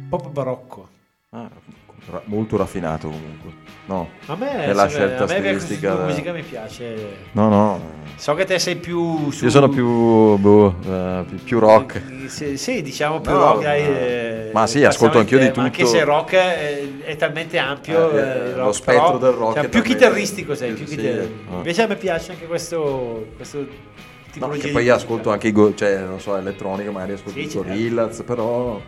S2: Pop barocco.
S1: Ah, ra- molto raffinato comunque. No,
S2: A me,
S1: è la scelta
S2: me
S1: stilistica.
S2: musica mi piace.
S1: No, no.
S2: So che te sei più su...
S1: Io sono più, boh, eh, più, rock.
S2: Sì, sì, diciamo più
S1: No,
S2: rock. dai,
S1: ma-
S2: eh,
S1: ma sì, ascolto anch'io di
S2: ma Anche
S1: tutto.
S2: se rock è, è talmente ampio,
S1: Eh,
S2: eh,
S1: eh,
S2: il
S1: lo
S2: rock,
S1: spettro
S2: però,
S1: del rock
S2: cioè,
S1: è
S2: più chitarristico sei, più
S1: sì,
S2: chitar-
S1: ah.
S2: Invece a me piace anche questo, questo
S1: No, che poi
S2: musica.
S1: ascolto anche i go- cioè, non so, elettronica, magari ascolto
S2: Sì,
S1: i
S2: certo.
S1: Gorillaz, però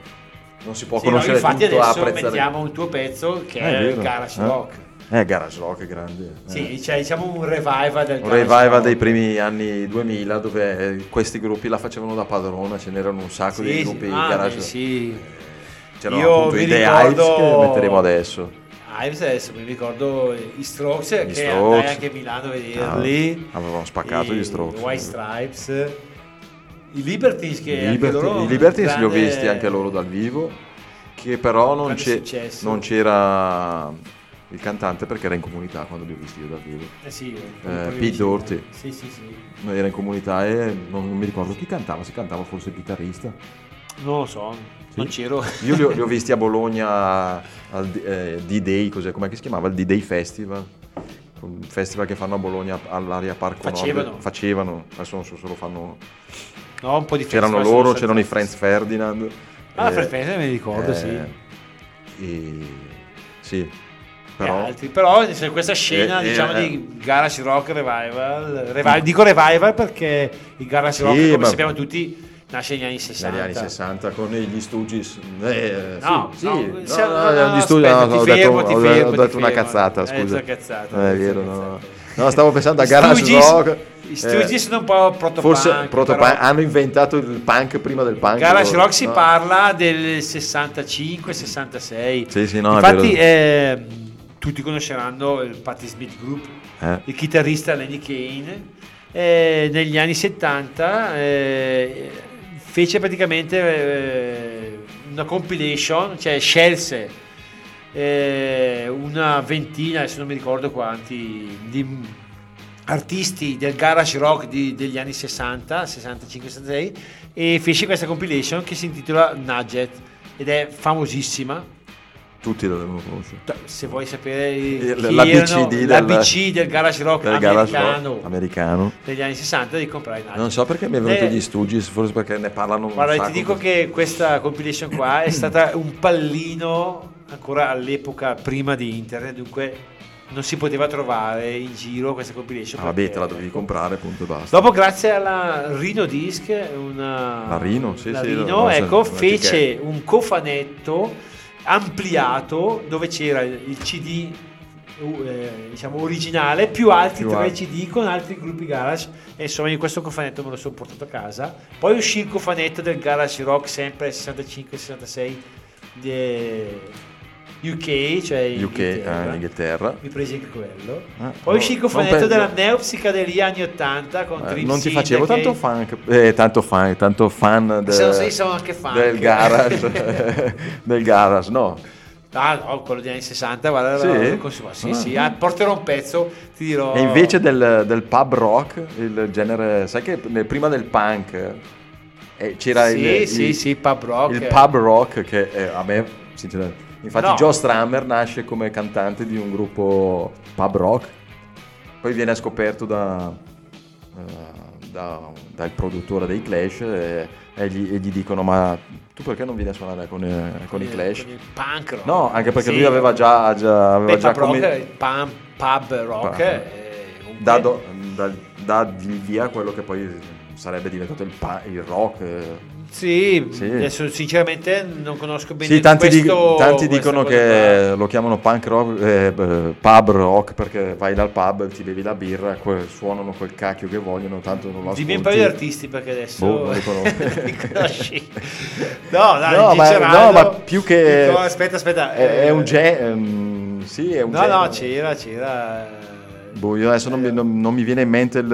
S1: non si può
S2: Sì, no,
S1: conoscere
S2: infatti
S1: tutto,
S2: adesso
S1: apprezzare.
S2: mettiamo un tuo pezzo che
S1: Eh,
S2: è, il
S1: vero,
S2: garage
S1: eh?
S2: rock.
S1: Eh, garage rock è grande. eh.
S2: Sì, cioè diciamo un revival del
S1: Un revival
S2: rock.
S1: dei primi anni 2000 dove eh, questi gruppi la facevano da padrona, ce n'erano un sacco
S2: Sì,
S1: di
S2: sì.
S1: gruppi
S2: Ah,
S1: garage
S2: beh, sì.
S1: C'erano
S2: Io
S1: appunto i The
S2: ricordo-
S1: Hives che metteremo adesso.
S2: Ives adesso mi ricordo i Strokes che
S1: Strokes.
S2: andai anche a Milano a vederli.
S1: Ah, avevano spaccato gli Strokes.
S2: White Stripes. I Libertines che
S1: I, Liberty-
S2: loro
S1: i Libertines li ho
S2: grande-
S1: visti anche loro dal vivo, che però non,
S2: Grande
S1: c'è- non c'era il cantante perché era in comunità quando li ho visti io dal vivo.
S2: Eh sì,
S1: Eh,
S2: proprio
S1: Pete Doherty.
S2: Sì, sì, sì.
S1: Era in comunità e non, non mi ricordo chi cantava, si cantava forse il chitarrista.
S2: Non lo so, non c'ero.
S1: Io li ho, li ho visti a Bologna al eh, D-Day, cos'è, com'è che si chiamava? Il D-Day Festival. Un festival che fanno a Bologna all'area Parco
S2: Facevano.
S1: Nord. Facevano. Adesso non so se lo fanno.
S2: No, un po' di
S1: C'erano loro, c'erano i Franz Ferdinand.
S2: Ah,
S1: eh,
S2: Franz Ferdinand mi ricordo, sì.
S1: E... Sì. Però...
S2: altri. Però questa scena
S1: Eh, eh,
S2: diciamo
S1: eh.
S2: di garage rock revival, revival- dico revival perché il garage
S1: Sì,
S2: rock come sappiamo tutti nasce negli anni 60
S1: Negli anni 60 con gli Stooges. Eh,
S2: No,
S1: sì,
S2: no,
S1: sì, no,
S2: no,
S1: no,
S2: no,
S1: gli Stooges-
S2: aspetta,
S1: no, ho
S2: fermo,
S1: detto, ho-
S2: fermo,
S1: ho detto una cazzata,
S2: Eh,
S1: scusa.
S2: cazzata,
S1: Eh, è
S2: una
S1: vero, no. No, stavo pensando a Garage Rock.
S2: Gli Stooges sono un po' protopunk,
S1: Forse protopunk, hanno inventato il punk prima del punk.
S2: Garage
S1: loro.
S2: Rock si
S1: No.
S2: parla del 65-66.
S1: Sì, sì, no,
S2: Infatti, eh, tutti conosceranno il Patti Smith Group,
S1: Eh.
S2: il chitarrista Lenny Kane. eh, negli anni 70 eh, fece praticamente eh, una compilation, cioè scelse eh, una ventina, adesso non mi ricordo quanti, di artisti del garage rock di- degli anni 60, 65-66 e fece questa compilation che si intitola Nugget ed è famosissima.
S1: Tutti lo devono conoscere.
S2: Se vuoi sapere
S1: Il- l'ABCD
S2: erano-
S1: del-
S2: del garage rock
S1: del
S2: americano
S1: rock americano.
S2: degli anni 60 devi comprare Nugget.
S1: Non so perché mi è venuto
S2: Eh,
S1: gli Stooges, forse perché ne parlano un
S2: Guarda, ti dico che questa compilation qua è stata un pallino ancora all'epoca prima di internet, dunque non si poteva trovare in giro questa compilation.
S1: Ah, vabbè, te la dovevi comprare, punto e basta.
S2: Dopo, grazie alla Rino Disc, una...
S1: La Rino, sì,
S2: la
S1: sì,
S2: Rino,
S1: no,
S2: ecco, fece un cofanetto ampliato dove c'era il CD eh, diciamo originale più altri
S1: Più
S2: tre
S1: altri.
S2: CD con altri gruppi garage e insomma io questo cofanetto me lo sono portato a casa poi uscì il cofanetto del garage rock sempre 65-66 di UK cioè
S1: UK,
S2: Inghilterra.
S1: eh, Inghilterra.
S2: mi presi anche quello
S1: Ah,
S2: poi
S1: no,
S2: uscì il cofanetto della neopsicadelia anni 80 con
S1: Eh, non ti facevo tanto funk, eh, tanto fan, tanto fan de-
S2: Se sei, sono anche fan.
S1: del garage, del garage, no.
S2: Ah no, quello degli anni 60, guarda,
S1: Sì?
S2: lo- consumo. sì,
S1: Ah.
S2: sì, ah, porterò un pezzo, ti dirò...
S1: E invece del, del pub rock, il genere, sai che prima del punk eh, c'era
S2: Sì,
S1: il,
S2: sì,
S1: il-
S2: sì, pub rock.
S1: il pub rock che eh, a me, sinceramente, infatti
S2: No.
S1: Joe Strummer nasce come cantante di un gruppo pub rock, poi viene scoperto da, eh, da- dal produttore dei Clash e, e gli, e gli dicono ma tu perché non vieni a suonare con, eh, con i Clash?
S2: Con il punk rock.
S1: No, anche perché
S2: Sì.
S1: lui aveva già, già, aveva
S2: Beh,
S1: già
S2: pub rock,
S1: come-
S2: il pub, pub rock,
S1: Pub.
S2: eh,
S1: dà, do- di via quello che poi sarebbe diventato il, il rock. Eh.
S2: Sì,
S1: Sì.
S2: adesso sinceramente non conosco bene
S1: Sì, tanti, di-
S2: questo,
S1: tanti
S2: questa
S1: dicono che lo chiamano punk rock, eh, eh, pub rock perché vai dal pub, ti bevi la birra, que- suonano quel cacchio che vogliono, tanto non lo ascolti.
S2: Dimmi un paio di artisti perché adesso
S1: Boh, non li
S2: conosci. No, dai,
S1: No, ma, no, ma più che...
S2: dico, aspetta, aspetta.
S1: È, è
S2: eh,
S1: un genere... sì, è un
S2: No,
S1: genere.
S2: no, c'era, c'era.
S1: Boh, io adesso non mi, non- non mi viene in mente, il,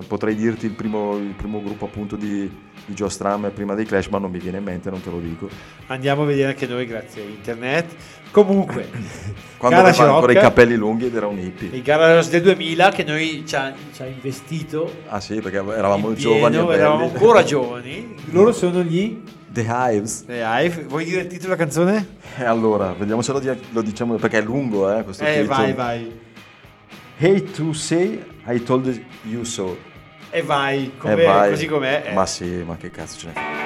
S1: eh, potrei dirti il primo, il primo gruppo appunto di, di Joe Strummer prima dei Clash, ma non mi viene in mente, non te lo dico.
S2: Andiamo a vedere anche noi grazie a internet. Comunque,
S1: Quando aveva ancora i
S2: Rock,
S1: capelli lunghi ed era un hippie.
S2: il Garage del 2000 che noi ci ha, ci ha investito
S1: Ah sì, perché eravamo giovani e
S2: pieno,
S1: belli.
S2: eravamo ancora giovani. Loro sono gli
S1: The Hives.
S2: The Hive. Vuoi dire il titolo della canzone?
S1: E allora, vediamo se lo, di- lo diciamo, perché è lungo eh, questo
S2: Eh,
S1: titolo.
S2: vai, vai.
S1: Hate to say I told you so.
S2: E vai,
S1: E
S2: come-
S1: vai.
S2: così com'è. eh.
S1: Ma sì, ma che cazzo ce ne frega.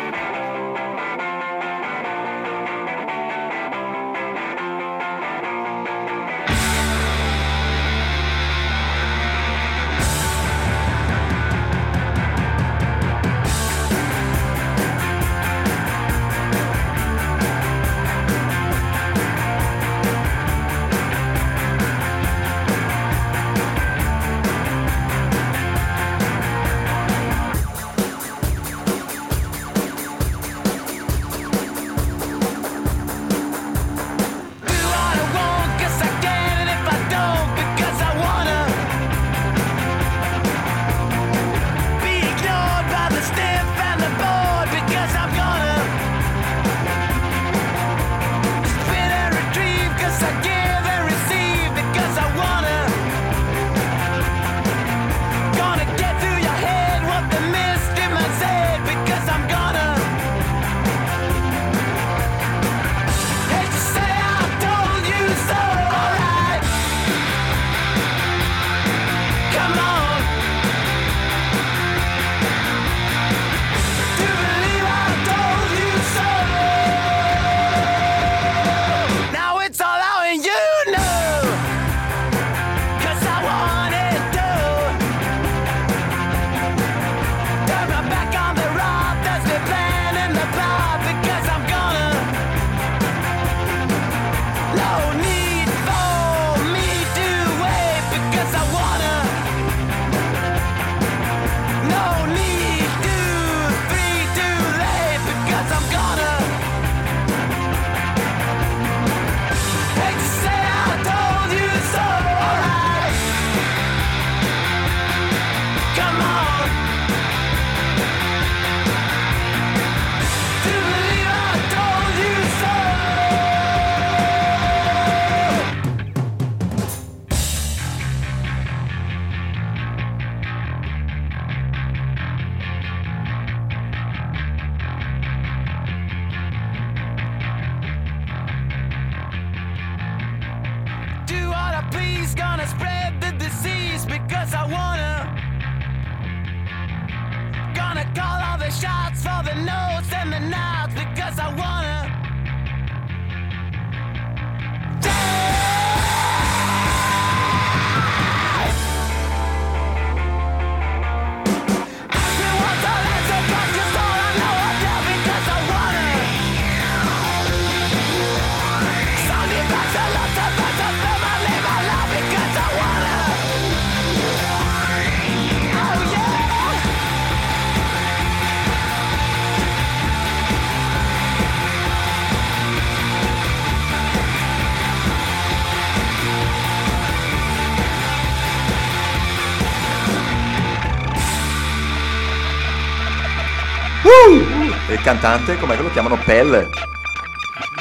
S1: Cantante, com'è che lo chiamano? Pelle.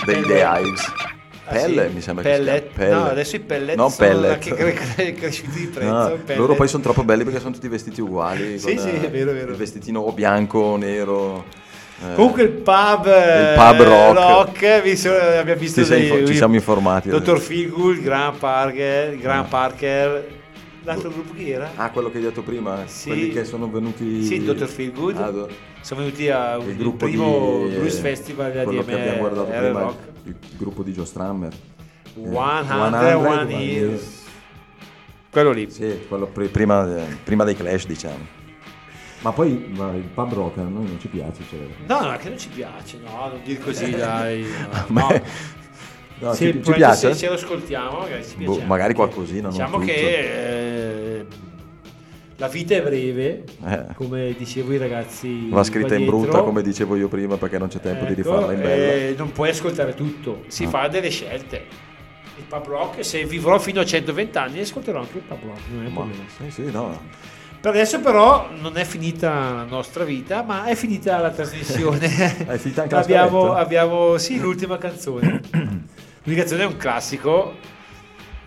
S1: Dei The Hives.
S2: Ah,
S1: Pelle,
S2: sì?
S1: mi sembra
S2: Pellet?
S1: che chiami.
S2: No, adesso i pellet
S1: non
S2: sono
S1: pellet.
S2: anche cre- cre- cresciuti di prezzo,
S1: No, loro poi sono troppo belli perché sono tutti vestiti uguali.
S2: Sì, sì,
S1: eh,
S2: è vero, è vero.
S1: Il vestitino o bianco, nero. eh,
S2: Comunque il pub,
S1: il pub
S2: eh,
S1: rock.
S2: vi so- abbiamo visto
S1: Ci siamo
S2: dei-
S1: info- ci siamo informati.
S2: Dottor Feelgood, Graham Parker, Graham
S1: Ah.
S2: Parker. L'altro gruppo chi era?
S1: Ah, quello che hai detto prima?
S2: Sì.
S1: Quelli che sono venuti...
S2: Sì, Dottor Feelgood.
S1: Ah, do-
S2: Sono venuti al primo
S1: di,
S2: Blues
S1: eh,
S2: Festival di
S1: quello che abbiamo guardato prima,
S2: Rock.
S1: il gruppo di Joe Strummer.
S2: 101 Years. Quello lì.
S1: Sì, quello pri- prima, prima dei Clash, diciamo. Ma poi ma il pub rock a noi non ci piace. Cioè.
S2: No, no, che non ci piace, no, non dire così, dai.
S1: A
S2: No.
S1: me- no,
S2: Sì,
S1: ci, ci piace?
S2: Se, se lo ascoltiamo, magari ci
S1: Boh,
S2: piace.
S1: magari
S2: anche.
S1: qualcosina,
S2: Diciamo che eh, la vita è breve,
S1: Eh.
S2: come dicevo i ragazzi.
S1: Va scritta in brutta, come dicevo io prima, perché non c'è tempo di
S2: Ecco,
S1: rifarla in bella.
S2: eh, non puoi ascoltare tutto, si
S1: Ah.
S2: fa delle scelte. il pub rock se vivrò fino a 120 anni ascolterò anche il pub rock, non è
S1: Ma-
S2: problema.
S1: sì, sì, no.
S2: Per adesso però non è finita la nostra vita, ma è finita la trasmissione.
S1: È finita anche la
S2: abbiamo,
S1: scaletta?
S2: abbiamo, sì, l'ultima canzone. L'ultima canzone è un classico,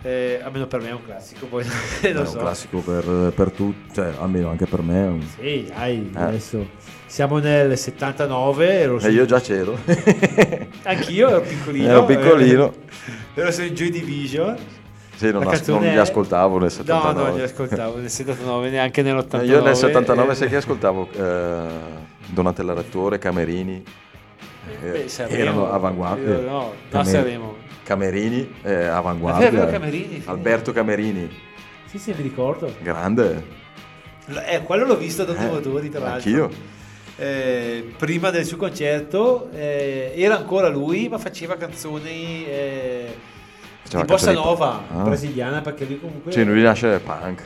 S2: eh, almeno per me è un classico, poi
S1: È
S2: lo
S1: un
S2: so.
S1: classico per, per tutti, cioè almeno anche per me. è un-
S2: Sì, dai,
S1: Eh.
S2: adesso siamo nel 79, ero
S1: E io già c'ero.
S2: Anch'io ero piccolino.
S1: Ero piccolino.
S2: eh, Ero su Joy Division.
S1: Sì, non, as- non li
S2: è-
S1: ascoltavo nel
S2: No,
S1: 79.
S2: no, li ascoltavo nel 79, neanche nell'89.
S1: Eh, Io nel 79
S2: eh,
S1: sai che ascoltavo eh, Donatella Rettore, Camerini.
S2: Eh,
S1: eh,
S2: beh,
S1: erano avanguardia.
S2: No, no,
S1: Came-
S2: Sanremo.
S1: Camerini, eh,
S2: È
S1: avanguardia.
S2: vero, Camerini, sì.
S1: Alberto Camerini,
S2: Sì, sì, mi ricordo.
S1: grande.
S2: Eh, quello l'ho visto da
S1: Eh,
S2: motori, tra l'altro.
S1: Anch'io.
S2: Eh, prima del suo concerto eh, era ancora lui, ma faceva canzoni eh,
S1: Faceva
S2: di bossa nova
S1: Ah.
S2: brasiliana perché lui comunque
S1: Sì, lui nasce punk.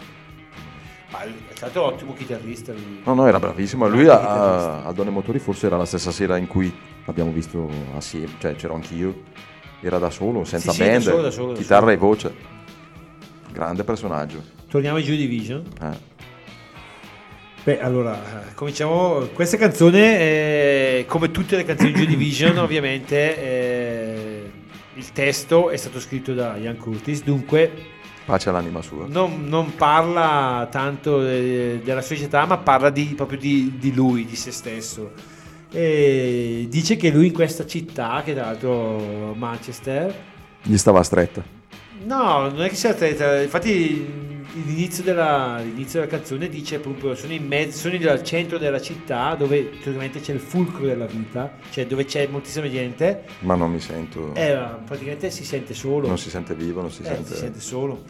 S2: Ma è stato un ottimo chitarrista lui.
S1: No, no, era bravissimo. Lui a, a, a Donne Motori forse era la stessa sera in cui l'abbiamo visto assieme, cioè c'ero anch'io. Era da solo, senza
S2: Sì, sì, da
S1: band,
S2: solo, da solo, da
S1: chitarra
S2: solo.
S1: e voce. Grande personaggio.
S2: Torniamo ai Joy Division.
S1: Eh.
S2: Beh, allora, eh, cominciamo. Questa canzone, eh, come tutte le canzoni di Joy Division, ovviamente eh, il testo è stato scritto da Ian Curtis, dunque
S1: Pace all'anima sua.
S2: non, non parla tanto eh, della società, ma parla di- proprio di, di lui, di se stesso. E dice che lui in questa città, che tra l'altro Manchester,
S1: Gli stava stretta.
S2: No, non è che sia atleta, infatti l'inizio della, l'inizio della canzone dice proprio sono in mezzo, sono al centro della città dove teoricamente c'è il fulcro della vita, cioè dove c'è moltissima gente,
S1: Ma non mi sento.
S2: eh, praticamente si sente solo.
S1: Non si sente vivo, non si
S2: Eh,
S1: sente.
S2: si sente solo.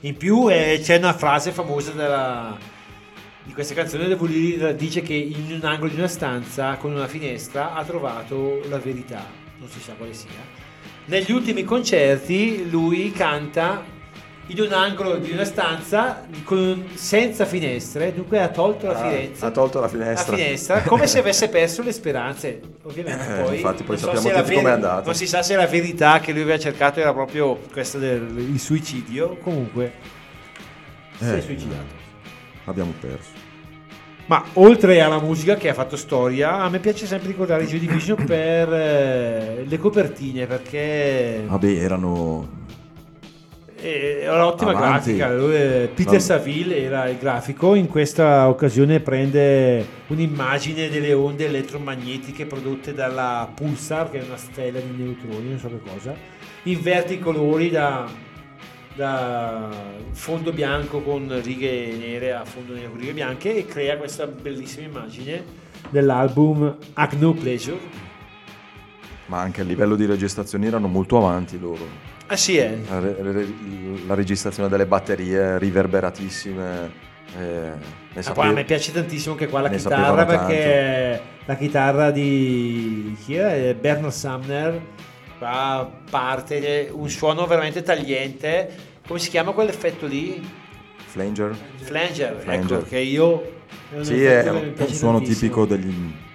S2: In più eh, c'è una frase famosa della- di questa canzone dove lui dice che in un angolo di una stanza con una finestra ha trovato la verità, non si sa quale sia. Negli ultimi concerti lui canta in un angolo di una stanza con- senza finestre, dunque ha tolto la
S1: Ah,
S2: finestra.
S1: ha tolto la finestra.
S2: La finestra, come se avesse perso le speranze. Ovviamente
S1: Eh,
S2: poi,
S1: infatti poi
S2: so
S1: sappiamo
S2: la
S1: tutti com'è
S2: veri-
S1: andato.
S2: Non si sa se la verità che lui aveva cercato era proprio questa del suicidio. Comunque, si è
S1: Eh,
S2: suicidato.
S1: Abbiamo perso.
S2: Ma oltre alla musica che ha fatto storia, a me piace sempre ricordare Joy Division per eh, le copertine perché
S1: Vabbè, erano.
S2: eh, era un'ottima
S1: Avanti.
S2: grafica. Eh, Peter
S1: No.
S2: Saville era il grafico. In questa occasione prende un'immagine delle onde elettromagnetiche prodotte dalla Pulsar, che è una stella di neutroni, non so che cosa. Inverte i colori da da fondo bianco con righe nere a fondo nero con righe bianche e crea questa bellissima immagine dell'album Act No Pleasure.
S1: Ma anche a livello di registrazioni erano molto avanti loro.
S2: Ah sì, eh.
S1: La, re- la registrazione delle batterie riverberatissime. eh,
S2: Ah,
S1: sape-
S2: a me piace tantissimo anche qua la chitarra perché la chitarra di chi? Eh, Bernard Sumner qua parte un suono veramente tagliente come si chiama quell'effetto lì?
S1: Flanger.
S2: Flanger,
S1: Flanger.
S2: ecco che io
S1: Sì, è un, suono
S2: tantissimo.
S1: tipico degli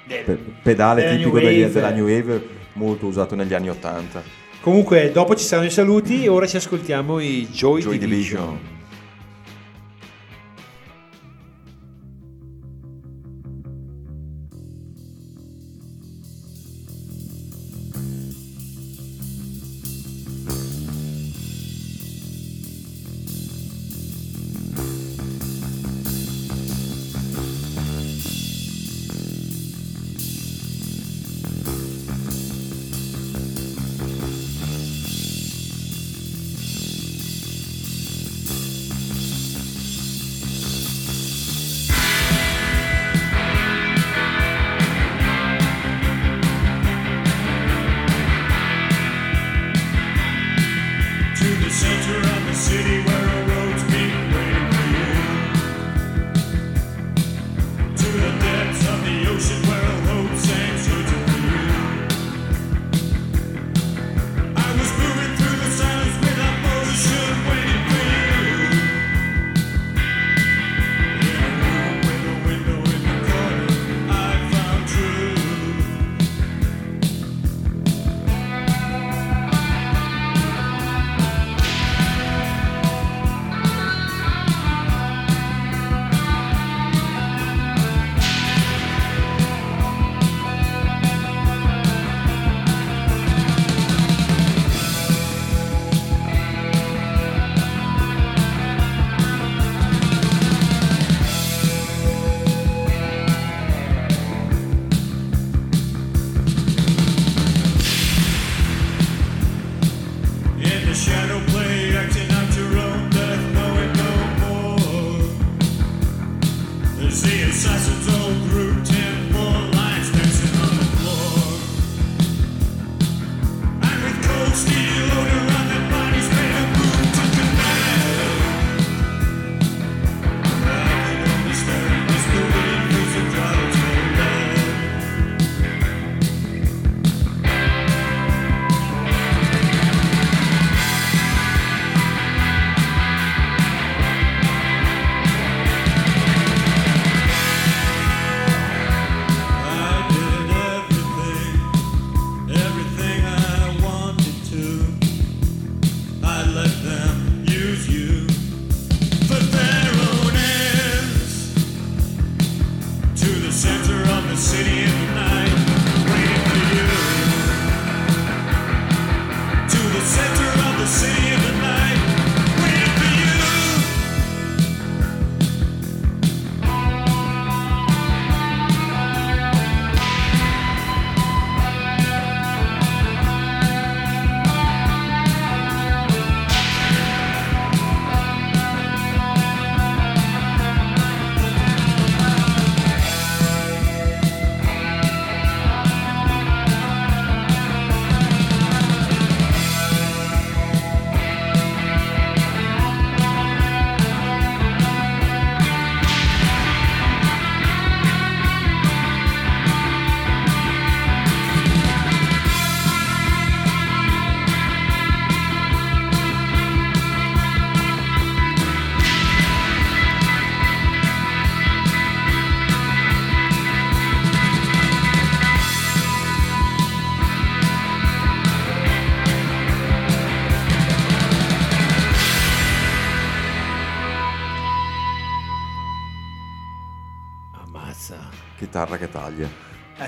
S2: Del-
S1: pe- pedale
S2: della
S1: tipico
S2: New
S1: degli- della New Wave, molto usato negli anni 80.
S2: comunque dopo ci saranno i saluti ora ci ascoltiamo i Joy,
S1: Joy
S2: Division.
S1: Division.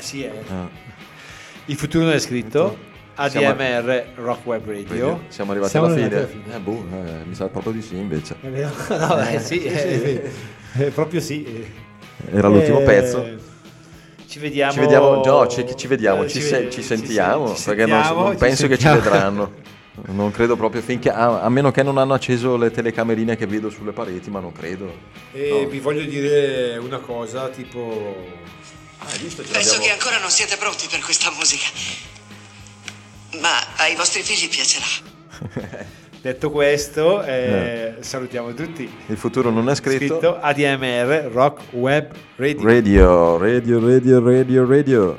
S2: Sì, eh.
S1: Ah.
S2: Il futuro non è scritto. ADMR Rock Web Radio.
S1: Siamo arrivati
S2: Siamo
S1: alla fine.
S2: arrivati alla fine.
S1: Eh, boh, eh, mi sa proprio di sì invece.
S2: È vero? No, eh, sì, eh, eh, proprio sì.
S1: Era l'ultimo
S2: Eh,
S1: pezzo.
S2: Ci vediamo.
S1: Ci vediamo, no, ci, ci vediamo,
S2: Eh,
S1: ci,
S2: ci
S1: se- ci sentiamo,
S2: sen- ci
S1: perché non,
S2: sentiamo,
S1: non
S2: ci
S1: penso che ci
S2: sentiamo.
S1: vedranno. Non credo proprio finché, a, a meno che non hanno acceso le telecamerine che vedo sulle pareti, ma non credo.
S12: E
S1: No.
S12: vi voglio dire una cosa, tipo...
S1: Ah?
S6: Penso che ancora non siete pronti per questa musica. Ma ai vostri figli piacerà.
S2: Detto questo, eh, salutiamo tutti.
S1: Il futuro non è scritto.
S2: Scritto ADMR Rock Web Radio.
S1: Radio, radio, radio, radio, radio.